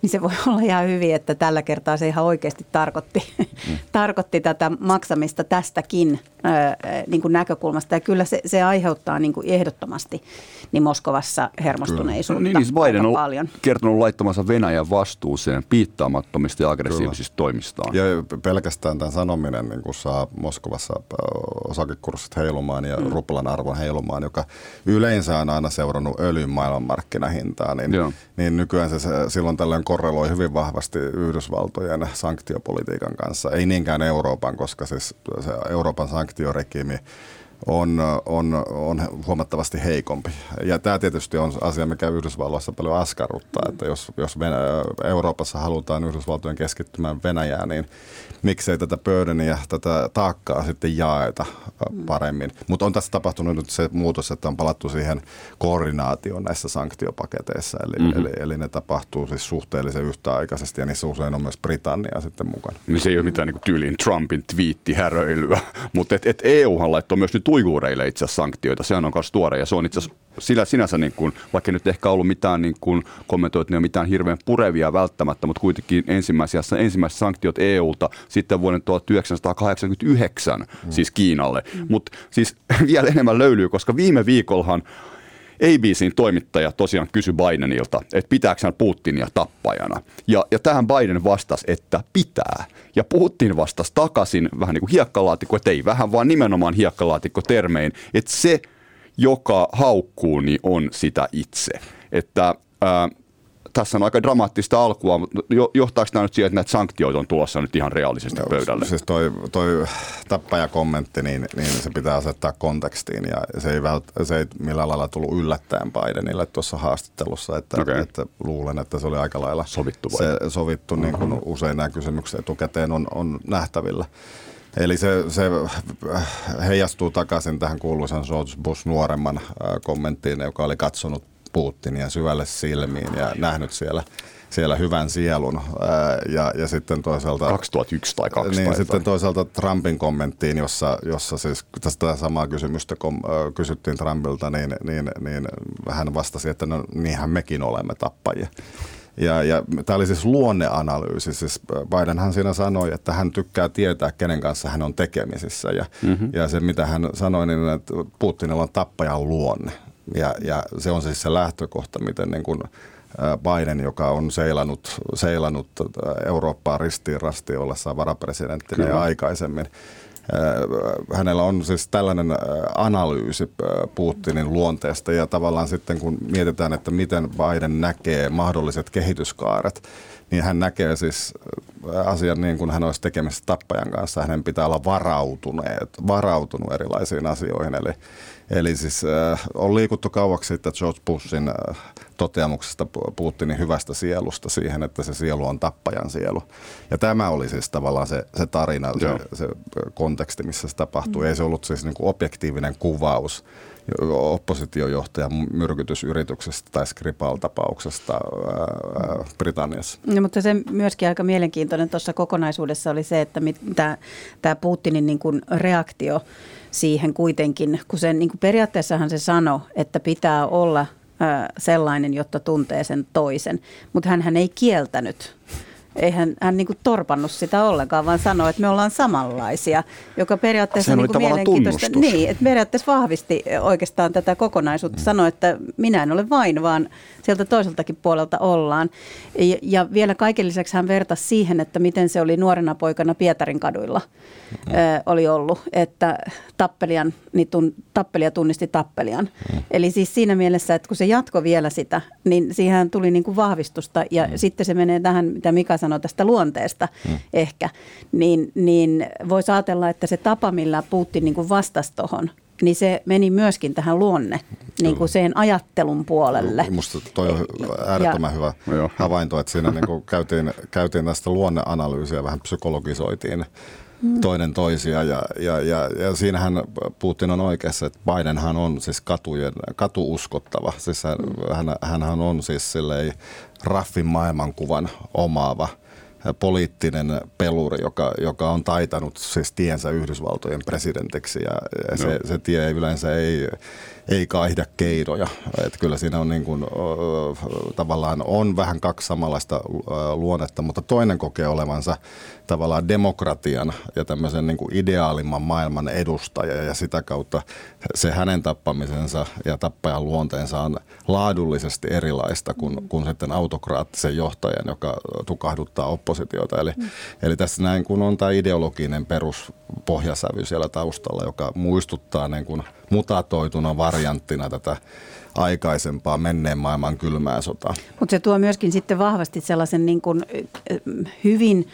niin se voi <laughs> olla ihan hyvin, että tällä kertaa se ihan oikeasti tarkoitti, mm. <laughs> tarkoitti tätä maksamista tästäkin niin kuin näkökulmasta. Ja kyllä se, se aiheuttaa niin kuin ehdottomasti niin Moskovassa hermostuneisuutta no, niin, siis Biden on paljon. kertonut laittamassa Venäjän vastuuseen piittaamattomista ja aggressiivisista kyllä. toimistaan. Ja pelkästään tämän sanominen niin kuin saa Moskovassa osakekurssit heilumaan ja mm. ruplan arvon heilumaan, joka yleensä on aina seurannut öljyn maailmanmarkkinahintaa, niin, niin nykyään se, se silloin tällöin korreloi hyvin vahvasti Yhdysvaltojen sanktiopolitiikan kanssa. Ei niinkään Euroopan, koska siis se Euroopan sanktioregiimi on, on, on huomattavasti heikompi. Ja tämä tietysti on asia, mikä Yhdysvalloissa paljon askarruttaa, että jos, jos Venä- Euroopassa halutaan Yhdysvaltojen keskittymään Venäjään, niin miksei tätä pöydän ja tätä taakkaa sitten jaeta paremmin. Mutta on tässä tapahtunut nyt se muutos, että on palattu siihen koordinaatioon näissä sanktiopaketeissa, eli, mm-hmm. eli, eli ne tapahtuu siis suhteellisen yhtäaikaisesti ja niissä usein on myös Britannia sitten mukana. Niin se ei ole mitään niin tyyliin Trumpin twiittihäröilyä, <laughs> mutta et, et EUhan laittoi myös nyt uiguureille itse asiassa sanktioita, sehän on myös tuore ja se on itse asiassa sillä sinänsä, niin kuin, vaikka nyt ehkä ollut mitään niin kuin, kommentoitu, ne on mitään hirveän purevia välttämättä, mutta kuitenkin ensimmäisiä, ensimmäiset sanktiot EUlta sitten vuoden 1989 mm. siis Kiinalle. Mm. Mutta siis <laughs> vielä enemmän löylyy, koska viime viikollahan ABCin toimittaja tosiaan kysyi Bidenilta, että pitääkö hän Putinia tappajana. Ja, ja tähän Biden vastasi, että pitää. Ja Putin vastasi takaisin vähän niin kuin hiekkalaatikko, että ei vähän vaan nimenomaan hiekkalaatikko termein, että se, joka haukkuu, niin on sitä itse. Että ää, tässä on aika dramaattista alkua, mutta jo, johtaako tämä nyt siihen, että näitä sanktioita on tulossa nyt ihan reaalisesti no, pöydälle? Siis toi, toi tappajakommentti, niin, niin se pitää asettaa kontekstiin ja se ei, vält, se ei millään lailla tullut yllättäen Bidenille tuossa haastattelussa, että, okay. että luulen, että se oli aika lailla sovittu, vai? se, sovittu niin kuin usein nämä kysymykset etukäteen on, on nähtävillä. Eli se, se heijastuu takaisin tähän kuuluisan George Bush nuoremman kommenttiin, joka oli katsonut Putinia syvälle silmiin ja nähnyt siellä siellä hyvän sielun. Ja, ja sitten toisaalta... 2001 tai 2002. Niin, sitten toisaalta Trumpin kommenttiin, jossa, jossa siis tästä samaa kysymystä kom, kysyttiin Trumpilta, niin, niin, niin hän vastasi, että no niinhän mekin olemme tappajia. Ja, ja tämä oli siis luonneanalyysi. Siis Bidenhan siinä sanoi, että hän tykkää tietää, kenen kanssa hän on tekemisissä. Ja, mm-hmm. ja se, mitä hän sanoi, niin että Putinilla on tappajan luonne. Ja, ja se on siis se lähtökohta, miten niin kuin Biden, joka on seilannut, seilannut Eurooppaa ristiin rastiin ollessaan varapresidenttinä ja aikaisemmin, hänellä on siis tällainen analyysi Putinin luonteesta. Ja tavallaan sitten kun mietitään, että miten Biden näkee mahdolliset kehityskaaret, niin hän näkee siis asian niin kuin hän olisi tekemistä tappajan kanssa. Hänen pitää olla varautuneet, varautunut erilaisiin asioihin. Eli, eli siis äh, on liikuttu kauaksi sitten George Bushin äh, toteamuksesta Putinin hyvästä sielusta siihen, että se sielu on tappajan sielu. Ja tämä oli siis tavallaan se, se tarina, se, se konteksti, missä se tapahtui. Mm. Ei se ollut siis niin kuin objektiivinen kuvaus oppositiojohtajan myrkytysyrityksestä tai Skripal-tapauksesta Britanniassa. No, mutta se myöskin aika mielenkiintoinen tuossa kokonaisuudessa oli se, että tämä Putinin niin kuin reaktio siihen kuitenkin, kun se niin kuin periaatteessahan se sanoi, että pitää olla – sellainen, jotta tuntee sen toisen. Mutta hän ei kieltänyt eihän hän niin kuin torpannut sitä ollenkaan, vaan sanoi, että me ollaan samanlaisia, joka periaatteessa on niin kuin mielenkiintoista. Niin, että periaatteessa vahvisti oikeastaan tätä kokonaisuutta. Mm. Sanoi, että minä en ole vain, vaan sieltä toiseltakin puolelta ollaan. Ja, ja vielä kaiken lisäksi hän vertasi siihen, että miten se oli nuorena poikana Pietarin kaduilla mm. ö, oli ollut, että tappelijan, niin tun, tappelija tunnisti tappelijan. Mm. Eli siis siinä mielessä, että kun se jatko vielä sitä, niin siihen tuli niin kuin vahvistusta ja mm. sitten se menee tähän, mitä Mika sanoi tästä luonteesta mm. ehkä, niin, niin voisi ajatella, että se tapa, millä Putin niin kuin vastasi tuohon, niin se meni myöskin tähän luonne, niin kuin sen ajattelun puolelle. Minusta toi on äärettömän ja, hyvä havainto, että siinä niin kuin käytiin, käytiin tästä luonneanalyysiä, vähän psykologisoitiin. Toinen toisia ja, ja, ja, ja siinähän Putin on oikeassa, että Bidenhan on siis katujen, katuuskottava. Siis hän, mm. hän, hän on siis silleen raffin maailmankuvan omaava – poliittinen peluri, joka, joka on taitanut siis tiensä Yhdysvaltojen presidentiksi ja se, se tie yleensä ei, ei kaihda keinoja. Että kyllä siinä on niin kuin, tavallaan on vähän kaksi samanlaista luonnetta, mutta toinen kokee olevansa tavallaan demokratian ja tämmöisen niin kuin ideaalimman maailman edustaja ja sitä kautta se hänen tappamisensa ja tappajan luonteensa on laadullisesti erilaista kuin, kuin sitten autokraattisen johtajan, joka tukahduttaa oppositiota. Eli, mm. eli tässä näin kun on tämä ideologinen peruspohjasävy siellä taustalla, joka muistuttaa niin kuin mutatoituna varianttina tätä aikaisempaa menneen maailman kylmää sotaa. Mutta se tuo myöskin sitten vahvasti sellaisen niin kuin hyvin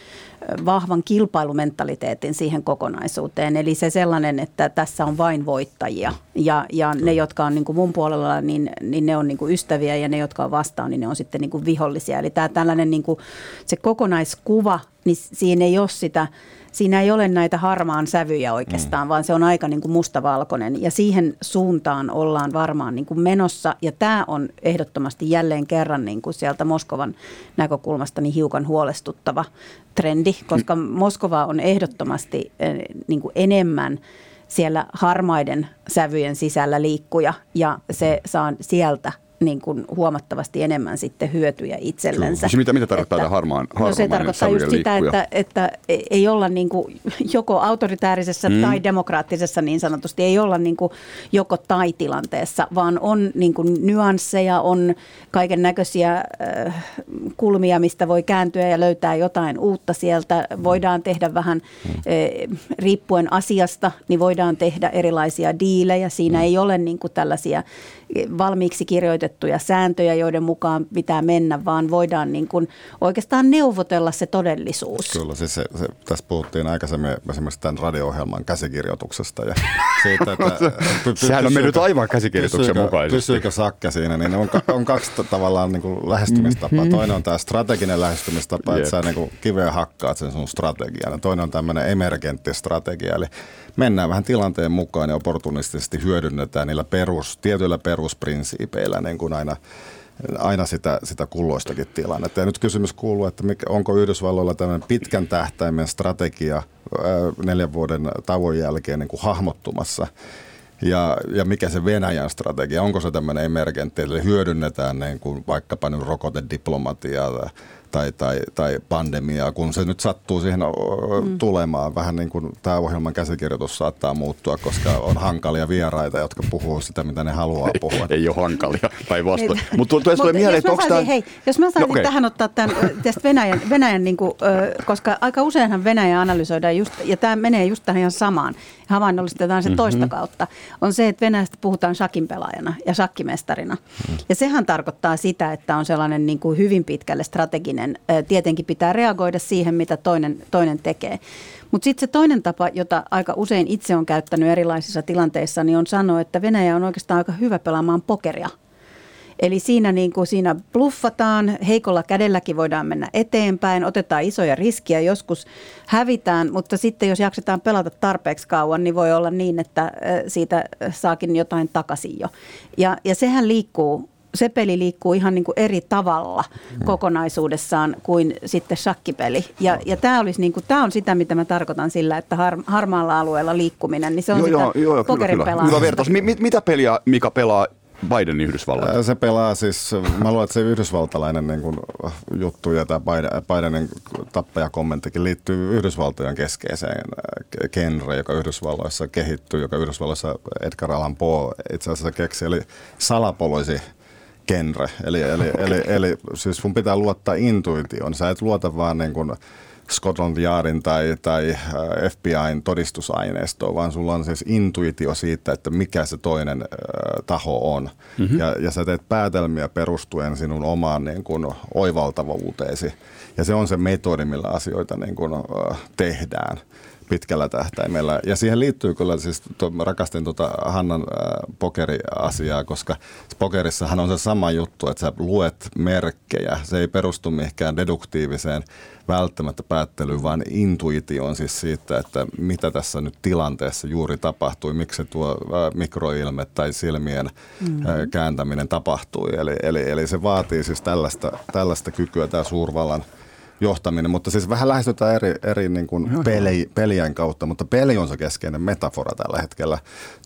vahvan kilpailumentaliteetin siihen kokonaisuuteen. Eli se sellainen, että tässä on vain voittajia ja, ja ne, jotka on niin kuin mun puolella, niin, niin ne on niin kuin ystäviä ja ne, jotka on vastaan, niin ne on sitten niin kuin vihollisia. Eli tämä tällainen niin kuin, se kokonaiskuva, niin siinä ei ole sitä siinä ei ole näitä harmaan sävyjä oikeastaan, mm. vaan se on aika niin kuin mustavalkoinen. Ja siihen suuntaan ollaan varmaan niin kuin menossa. Ja tämä on ehdottomasti jälleen kerran niin kuin sieltä Moskovan näkökulmasta niin hiukan huolestuttava trendi, koska mm. Moskova on ehdottomasti eh, niin kuin enemmän siellä harmaiden sävyjen sisällä liikkuja ja se saa sieltä niin kuin huomattavasti enemmän sitten hyötyjä itsellensä. Siis mitä, mitä tarkoittaa että, harmaan, harmaan no se tarkoittaa just sitä, että, että ei olla niin kuin joko autoritäärisessä mm. tai demokraattisessa niin sanotusti, ei olla niin kuin joko tai tilanteessa, vaan on niin kuin nyansseja, on kaiken näköisiä äh, kulmia, mistä voi kääntyä ja löytää jotain uutta sieltä. Voidaan tehdä vähän, mm. äh, riippuen asiasta, niin voidaan tehdä erilaisia diilejä. Siinä mm. ei ole niin kuin tällaisia valmiiksi kirjoitettuja sääntöjä, joiden mukaan pitää mennä, vaan voidaan niin kuin oikeastaan neuvotella se todellisuus. Kyllä, siis se, se, tässä puhuttiin aikaisemmin esimerkiksi tämän radio-ohjelman käsikirjoituksesta. Ja siitä, että <laughs> py, Sehän on mennyt aivan käsikirjoituksen pysyykö, mukaisesti. Pysyykö Sakke siinä, niin on, on kaksi tavallaan niin kuin lähestymistapaa. Mm-hmm. Toinen on tämä strateginen lähestymistapa, että sä niin kuin kiveä hakkaat sen sun strategian. Ja toinen on tämmöinen emergentti strategia, eli mennään vähän tilanteen mukaan ja opportunistisesti hyödynnetään niillä perus, tietyillä perusprinsiipeillä niin kuin aina aina sitä, sitä kulloistakin tilannetta. Ja nyt kysymys kuuluu, että mikä, onko Yhdysvalloilla tämmöinen pitkän tähtäimen strategia ää, neljän vuoden tauon jälkeen niin kuin hahmottumassa. Ja, ja mikä se Venäjän strategia, onko se tämmöinen emergentti, eli hyödynnetään niin kuin vaikkapa nyt rokotediplomatiaa tai, tai, tai pandemiaa, kun se nyt sattuu siihen mm. tulemaan. Vähän niin kuin tämä ohjelman käsikirjoitus saattaa muuttua, koska on hankalia vieraita, jotka puhuu sitä, mitä ne haluaa puhua. Ei, ei ole hankalia, päinvastoin. Mutta tulee Mut, mieleen, että onko tämä... Hei, jos mä saisin okay. tähän ottaa tämän tästä Venäjän, Venäjän niin kuin, koska aika useinhan Venäjä analysoidaan just, ja tämä menee just tähän ihan samaan, havainnollistetaan se mm-hmm. toista kautta, on se, että Venäjästä puhutaan shakin pelaajana ja shakkimestarina. Mm. Ja sehän tarkoittaa sitä, että on sellainen niin kuin hyvin pitkälle strateginen, tietenkin pitää reagoida siihen, mitä toinen, toinen tekee. Mutta sitten se toinen tapa, jota aika usein itse on käyttänyt erilaisissa tilanteissa, niin on sanoa, että Venäjä on oikeastaan aika hyvä pelaamaan pokeria – Eli siinä, niin kuin siinä bluffataan, heikolla kädelläkin voidaan mennä eteenpäin, otetaan isoja riskiä, joskus hävitään, mutta sitten jos jaksetaan pelata tarpeeksi kauan, niin voi olla niin, että siitä saakin jotain takaisin jo. Ja, ja sehän liikkuu se peli liikkuu ihan niin kuin eri tavalla mm. kokonaisuudessaan kuin sitten shakkipeli. Ja, ja tämä, olisi niin kuin, tämä on sitä, mitä mä tarkoitan sillä, että har, harmaalla alueella liikkuminen, niin se on joo, sitä joo, joo, pokerin kyllä, kyllä. Hyvä vertaus. Mi, mitä peliä Mika pelaa Bidenin Yhdysvallat? Se pelaa siis, mä luulen, että se yhdysvaltalainen niin kuin, juttu ja tämä Bidenin tappajakommenttikin liittyy Yhdysvaltojen keskeiseen genre, joka Yhdysvalloissa kehittyy, joka Yhdysvalloissa Edgar Allan Poe itse asiassa keksi, eli salapoloisi genre. Eli, eli, eli, eli siis sun pitää luottaa intuitioon. Sä et luota vaan niin kuin Scotland Yardin tai, tai äh, FBIn todistusaineistoa, vaan sulla on siis intuitio siitä, että mikä se toinen äh, taho on. Mm-hmm. Ja, ja sä teet päätelmiä perustuen sinun omaan niin kuin, oivaltavuuteesi. Ja se on se metodi, millä asioita niin kuin, äh, tehdään pitkällä tähtäimellä. Ja siihen liittyy kyllä, siis to, rakastin tuota Hannan äh, pokeriasiaa, koska pokerissahan on se sama juttu, että sä luet merkkejä. Se ei perustu mihinkään deduktiiviseen välttämättä päättelyyn, vaan intuitioon siis siitä, että mitä tässä nyt tilanteessa juuri tapahtui, miksi tuo äh, mikroilme tai silmien mm-hmm. äh, kääntäminen tapahtui. Eli, eli, eli se vaatii siis tällaista, tällaista kykyä, tämä suurvallan – johtaminen, mutta siis vähän lähestytään eri, eri niin kuin peli, pelien kautta, mutta peli on se keskeinen metafora tällä hetkellä.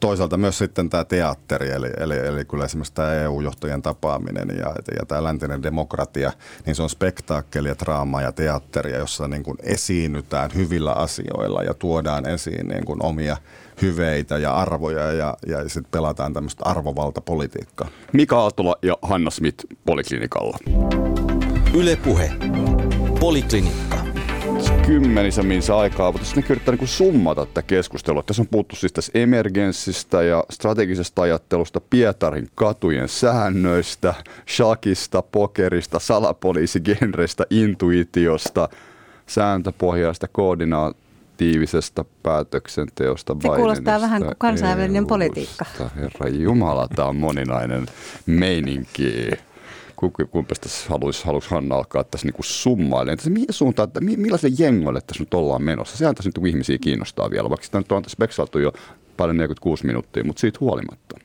Toisaalta myös sitten tämä teatteri, eli, eli, eli kyllä esimerkiksi tämä EU-johtajien tapaaminen ja, ja tämä läntinen demokratia, niin se on spektaakkelia, draamaa ja teatteria, jossa niin kuin esiinnytään hyvillä asioilla ja tuodaan esiin niin kuin omia hyveitä ja arvoja ja, ja sitten pelataan tämmöistä arvovaltapolitiikkaa. Mika Aaltola ja Hanna Smith Poliklinikalla. Yle Puhe. Poliklinikka. Kymmenissä minsa aikaa, mutta jos ne yrittää niin summata tätä keskustelua. Tässä on puhuttu siis tästä emergenssistä ja strategisesta ajattelusta, Pietarin katujen säännöistä, shakista, pokerista, salapoliisigenreistä, intuitiosta, sääntöpohjaista koordinaatiivisesta päätöksenteosta. Se kuulostaa vähän kuin kansainvälinen politiikka. Herra Jumala, tämä on moninainen meininki kumpa tässä haluaisi, haluaisi Hanna alkaa tässä niin summailemaan. Tässä mihin suuntaan, että millaiselle jengolle tässä nyt ollaan menossa? Sehän tässä nyt ihmisiä kiinnostaa vielä, vaikka sitä nyt on speksailtu jo paljon 46 minuuttia, mutta siitä huolimatta.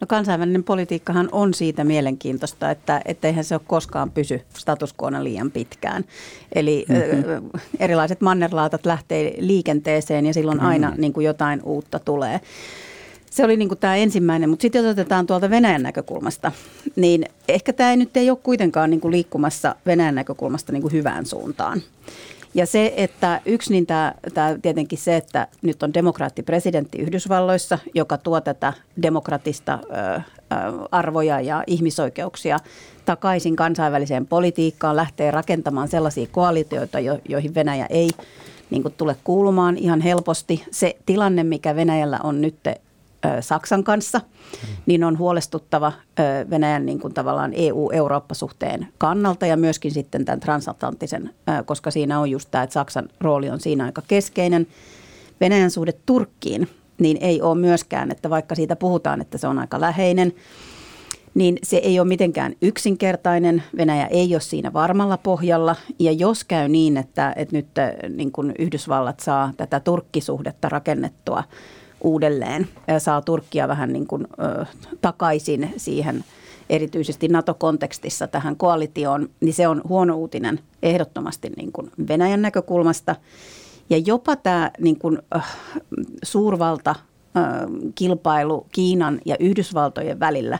No kansainvälinen politiikkahan on siitä mielenkiintoista, että eihän se ole koskaan pysy status liian pitkään. Eli mm-hmm. erilaiset mannerlaatat lähtee liikenteeseen ja silloin aina mm-hmm. niin kuin jotain uutta tulee. Se oli niin tämä ensimmäinen, mutta sitten jos otetaan tuolta Venäjän näkökulmasta, niin ehkä tämä ei nyt ei ole kuitenkaan niin liikkumassa Venäjän näkökulmasta niin hyvään suuntaan. Ja se, että yksi niin tämä, tämä tietenkin se, että nyt on demokraattipresidentti Yhdysvalloissa, joka tuo tätä demokratista ö, ö, arvoja ja ihmisoikeuksia takaisin kansainväliseen politiikkaan, lähtee rakentamaan sellaisia koalitioita, jo, joihin Venäjä ei niin kuin tule kuulumaan ihan helposti. Se tilanne, mikä Venäjällä on nyt Saksan kanssa, niin on huolestuttava Venäjän niin kuin tavallaan EU-Eurooppa-suhteen kannalta ja myöskin sitten tämän transatlanttisen, koska siinä on just tämä, että Saksan rooli on siinä aika keskeinen. Venäjän suhde Turkkiin, niin ei ole myöskään, että vaikka siitä puhutaan, että se on aika läheinen, niin se ei ole mitenkään yksinkertainen. Venäjä ei ole siinä varmalla pohjalla. Ja jos käy niin, että, että nyt niin kuin Yhdysvallat saa tätä turkkisuhdetta rakennettua uudelleen, saa Turkkia vähän niin kuin, ö, takaisin siihen erityisesti NATO-kontekstissa tähän koalitioon, niin se on huono uutinen ehdottomasti niin kuin Venäjän näkökulmasta. Ja jopa tämä niin kuin, äh, suurvalta kilpailu Kiinan ja Yhdysvaltojen välillä,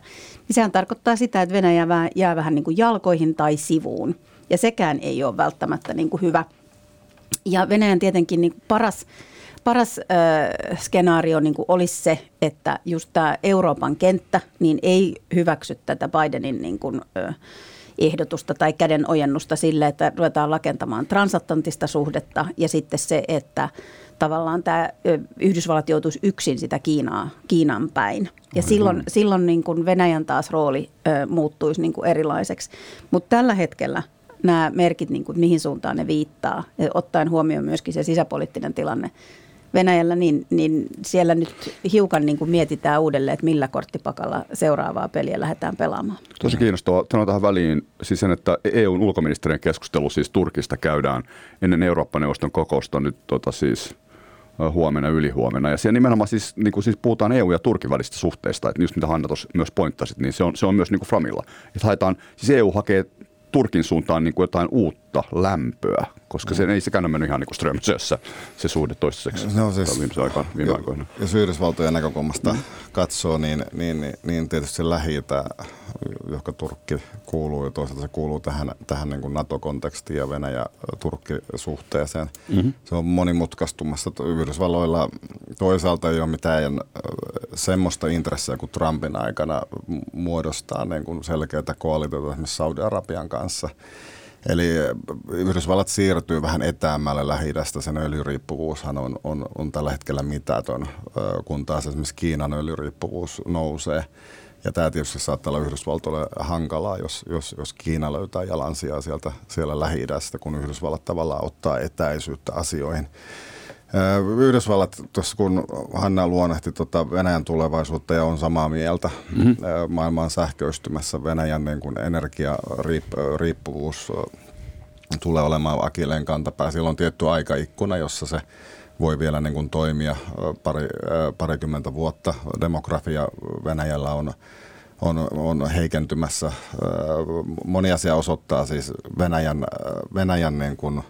niin sehän tarkoittaa sitä, että Venäjä jää vähän niin kuin jalkoihin tai sivuun. Ja sekään ei ole välttämättä niin kuin hyvä. Ja Venäjän tietenkin niin paras, paras äh, skenaario niin kuin olisi se, että just tämä Euroopan kenttä niin ei hyväksy tätä Bidenin niin kuin, äh, ehdotusta tai kädenojennusta sille, että ruvetaan rakentamaan transatlanttista suhdetta ja sitten se, että tavallaan tämä Yhdysvallat joutuisi yksin sitä Kiinaa, Kiinan päin. Ja mm-hmm. silloin, silloin niin kuin Venäjän taas rooli ö, muuttuisi niin kuin erilaiseksi. Mutta tällä hetkellä nämä merkit, niin kuin, mihin suuntaan ne viittaa, ja ottaen huomioon myöskin se sisäpoliittinen tilanne Venäjällä, niin, niin siellä nyt hiukan niin kuin mietitään uudelleen, että millä korttipakalla seuraavaa peliä lähdetään pelaamaan. Tosi kiinnostavaa. Sanon tähän väliin siis sen, että EUn ulkoministerien keskustelu siis Turkista käydään ennen Eurooppa-neuvoston kokousta nyt tota siis huomenna, ylihuomenna. Ja siellä nimenomaan siis, niin kuin siis puhutaan EU- ja Turkin välistä suhteista, että just mitä Hanna tuossa myös pointtasit, niin se on, se on myös niin kuin Framilla. Että haetaan, siis EU hakee Turkin suuntaan niin kuin jotain uutta lämpöä, koska se ei sekään ole mennyt ihan niin Strömsössä se suhde toistaiseksi no siis, viime, aikoina, viime jo, aikoina. Jos Yhdysvaltojen näkökulmasta mm. katsoo, niin, niin, niin, niin tietysti lähi johon Turkki kuuluu ja toisaalta se kuuluu tähän, tähän niin kuin NATO-kontekstiin ja Venäjä-Turkki-suhteeseen. Mm-hmm. Se on monimutkaistumassa. Yhdysvalloilla toisaalta ei ole mitään semmoista intressiä kuin Trumpin aikana muodostaa niin kuin selkeitä koalitiota esimerkiksi Saudi-Arabian kanssa. Eli Yhdysvallat siirtyy vähän etäämmälle lähi sen öljyriippuvuushan on, on, on tällä hetkellä mitätön, kun taas esimerkiksi Kiinan öljyriippuvuus nousee. Ja tämä tietysti saattaa olla Yhdysvaltoille hankalaa, jos, jos, jos Kiina löytää jalansijaa sieltä siellä lähi kun Yhdysvallat tavallaan ottaa etäisyyttä asioihin. Yhdysvallat, tuossa kun Hanna luonnehti tuota Venäjän tulevaisuutta ja on samaa mieltä, mm-hmm. maailma on sähköistymässä, Venäjän niin kuin energiariippuvuus tulee olemaan akilleen kantapää. Silloin on tietty aikaikkuna, jossa se voi vielä niin kuin toimia pari, parikymmentä vuotta. Demografia Venäjällä on, on, on heikentymässä. Moni asia osoittaa siis Venäjän, Venäjän niin kuin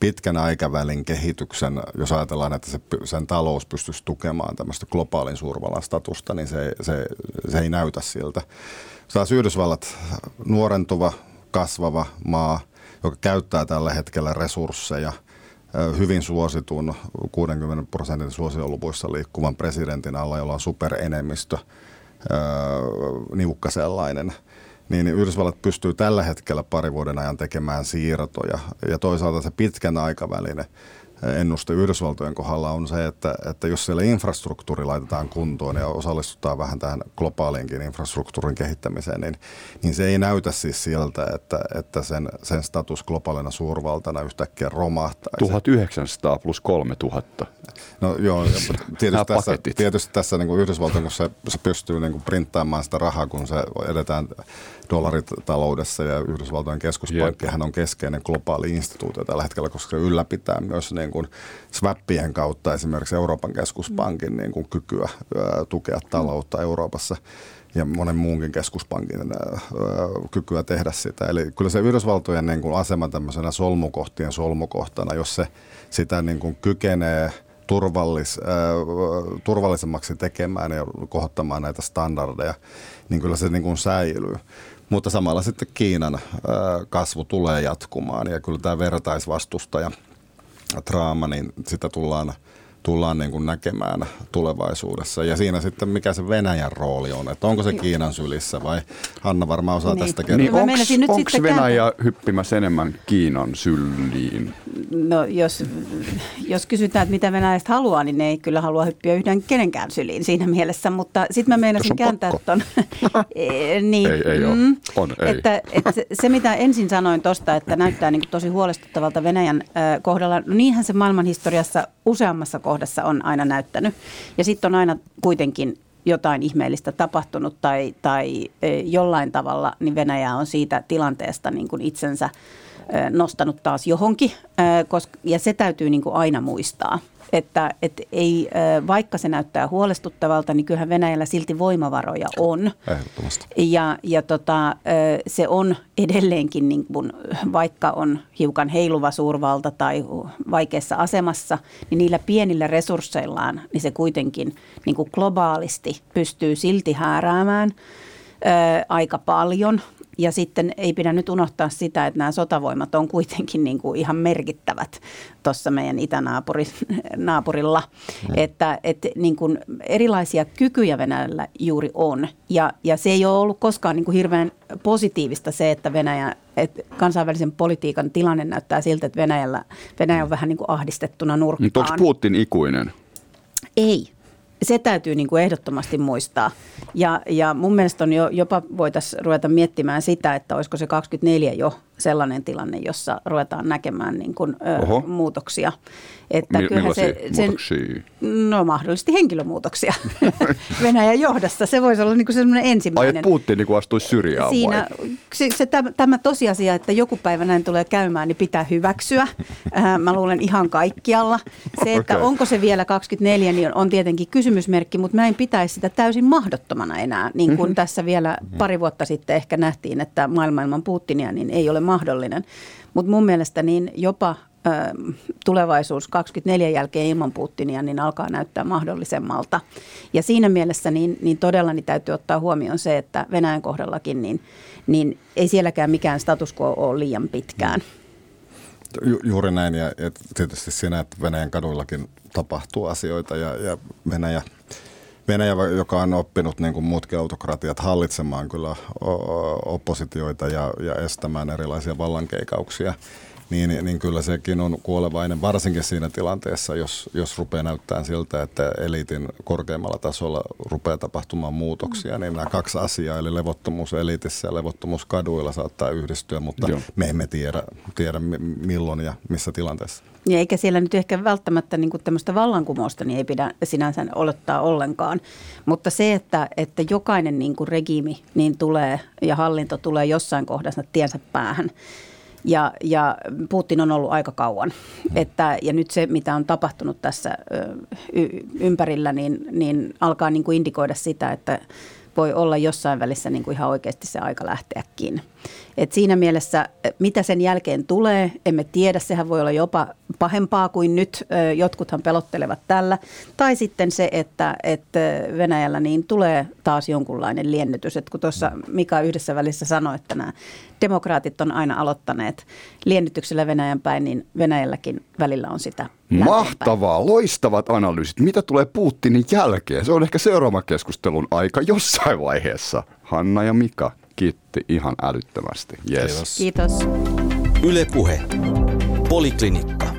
pitkän aikavälin kehityksen, jos ajatellaan, että se, sen talous pystyisi tukemaan tämmöistä globaalin suurvallan statusta, niin se, se, se ei näytä siltä. Taas Yhdysvallat, nuorentuva, kasvava maa, joka käyttää tällä hetkellä resursseja – hyvin suositun 60 prosentin suosioluvuissa liikkuvan presidentin alla, jolla on superenemmistö, niukka sellainen, niin Yhdysvallat pystyy tällä hetkellä pari vuoden ajan tekemään siirtoja. Ja toisaalta se pitkän aikavälin ennuste Yhdysvaltojen kohdalla on se, että, että jos siellä infrastruktuuri laitetaan kuntoon ja osallistutaan vähän tähän globaaliinkin infrastruktuurin kehittämiseen, niin, niin se ei näytä siis siltä, että, että sen, sen status globaalina suurvaltana yhtäkkiä romahtaisi. 1900 plus 3000. No joo, tietysti tässä, tietysti tässä niin kuin Yhdysvaltojen, kun se, se pystyy niin kuin printtaamaan sitä rahaa, kun se edetään dollaritaloudessa ja Yhdysvaltojen keskuspankkihan on keskeinen globaali instituutio tällä hetkellä, koska se ylläpitää myös niin kuin swappien kautta esimerkiksi Euroopan keskuspankin niin kuin kykyä tukea taloutta Euroopassa ja monen muunkin keskuspankin kykyä tehdä sitä. Eli kyllä se Yhdysvaltojen niin kuin asema tämmöisenä solmukohtien solmukohtana, jos se sitä niin kuin kykenee turvallis, äh, turvallisemmaksi tekemään ja kohottamaan näitä standardeja, niin kyllä se niin kuin säilyy. Mutta samalla sitten Kiinan kasvu tulee jatkumaan ja kyllä tämä vertaisvastustaja draama, niin sitä tullaan, tullaan niin kuin näkemään tulevaisuudessa. Ja siinä sitten mikä se Venäjän rooli on, että onko se Kiinan sylissä vai Hanna varmaan osaa Niin. tästä kertoa. Niin Mä onko Venäjä hyppimässä enemmän Kiinan syliin? No jos, jos kysytään, että mitä venäläiset haluaa, niin ne ei kyllä halua hyppiä yhden kenenkään syliin siinä mielessä, mutta sitten mä meinasin kääntää ton. <laughs> <laughs> Eh, niin, Ei, ei oo. On, ei. Että, että se- se, mitä ensin sanoin tuosta, että näyttää niin tosi huolestuttavalta Venäjän ö, kohdalla, no niinhän se maailman historiassa useammassa kohdassa on aina näyttänyt. Ja sitten on aina kuitenkin jotain ihmeellistä tapahtunut tai, tai eh, jollain tavalla, niin Venäjä on siitä tilanteesta niin kuin itsensä nostanut taas johonkin, koska, ja se täytyy niin kuin aina muistaa. Että et ei, vaikka se näyttää huolestuttavalta, niin kyllähän Venäjällä silti voimavaroja on. Ehdottomasti. Ja, ja tota, se on edelleenkin, niin kuin, vaikka on hiukan heiluva suurvalta tai vaikeassa asemassa, niin niillä pienillä resursseillaan, niin se kuitenkin niin kuin globaalisti pystyy silti hääräämään ö, aika paljon. Ja sitten ei pidä nyt unohtaa sitä, että nämä sotavoimat on kuitenkin niin kuin ihan merkittävät tuossa meidän itänaapurilla. <laughs> Mm. Että, että niin kuin erilaisia kykyjä Venäjällä juuri on. Ja, ja se ei ole ollut koskaan niin kuin hirveän positiivista se, että Venäjä, että kansainvälisen politiikan tilanne näyttää siltä, että Venäjällä, Venäjä on vähän niin kuin ahdistettuna Mutta onko nurkkaan. Putin ikuinen? Ei. Se täytyy niin kuin ehdottomasti muistaa. Ja, ja mun mielestä on jo, jopa voitaisiin ruveta miettimään sitä, että olisiko se 24 jo sellainen tilanne, jossa ruvetaan näkemään niin kuin, ö, Oho. muutoksia. Että Mi- kyllähän millaisia muutoksia? No mahdollisesti henkilömuutoksia <laughs> Venäjän johdossa. Se voisi olla niin kuin Ai, ensimmäinen. että Putin niin astuisi syrjään Siinä vai? se, se, tämä, tämä tosiasia, että joku päivä näin tulee käymään, niin pitää hyväksyä. <laughs> Äh, mä luulen ihan kaikkialla. Se, että Okei. onko se vielä 24, niin on, on tietenkin kysymysmerkki, mutta mä en pitäisi sitä täysin mahdottomana enää. Niin kuin mm-hmm. tässä vielä pari vuotta sitten ehkä nähtiin, että maailma ilman Putinia niin ei ole mahdollinen. Mutta mun mielestä niin jopa tulevaisuus 24 jälkeen ilman Putinia niin alkaa näyttää mahdollisemmalta. Ja siinä mielessä niin, niin todella niin täytyy ottaa huomioon se, että Venäjän kohdallakin niin, niin ei sielläkään mikään status quo ole liian pitkään. Ju, juuri näin ja, ja tietysti siinä, että Venäjän kaduillakin tapahtuu asioita ja, ja Venäjä, Venäjä, joka on oppinut niin kuin muutkin autokratiat hallitsemaan kyllä oppositioita ja, ja estämään erilaisia vallankeikauksia, niin, niin kyllä sekin on kuolevainen, varsinkin siinä tilanteessa, jos, jos rupeaa näyttää siltä, että eliitin korkeammalla tasolla rupeaa tapahtumaan muutoksia, niin nämä kaksi asiaa, eli levottomuus eliitissä ja levottomuus kaduilla saattaa yhdistyä, mutta Joo. me emme tiedä, tiedä mi- milloin ja missä tilanteessa. Ja eikä siellä nyt ehkä välttämättä niin tämmöistä vallankumousta niin ei pidä sinänsä olettaa ollenkaan. Mutta se, että, että jokainen niin kuin regiimi niin tulee ja hallinto tulee jossain kohdassa tiensä päähän. Ja, ja Putin on ollut aika kauan. Että, ja nyt se, mitä on tapahtunut tässä y- ympärillä, niin, niin alkaa niin kuin indikoida sitä, että voi olla jossain välissä niin kuin ihan oikeasti se aika lähteäkin. Et siinä mielessä, mitä sen jälkeen tulee, emme tiedä. Sehän voi olla jopa pahempaa kuin nyt. Ö, Jotkuthan pelottelevat tällä. Tai sitten se, että, että Venäjällä niin tulee taas jonkunlainen liennytys. Et kun tuossa Mika yhdessä välissä sanoi, että nämä demokraatit on aina aloittaneet liennytyksellä Venäjän päin, niin Venäjälläkin välillä on sitä. Mahtavaa, loistavat analyysit. Mitä tulee Putinin jälkeen? Se on ehkä seuraavan keskustelun aika jossain vaiheessa. Hanna ja Mika kiitti ihan älyttömästi. Yes. Kiitos. Kiitos. Yle Puhe. Poliklinikka.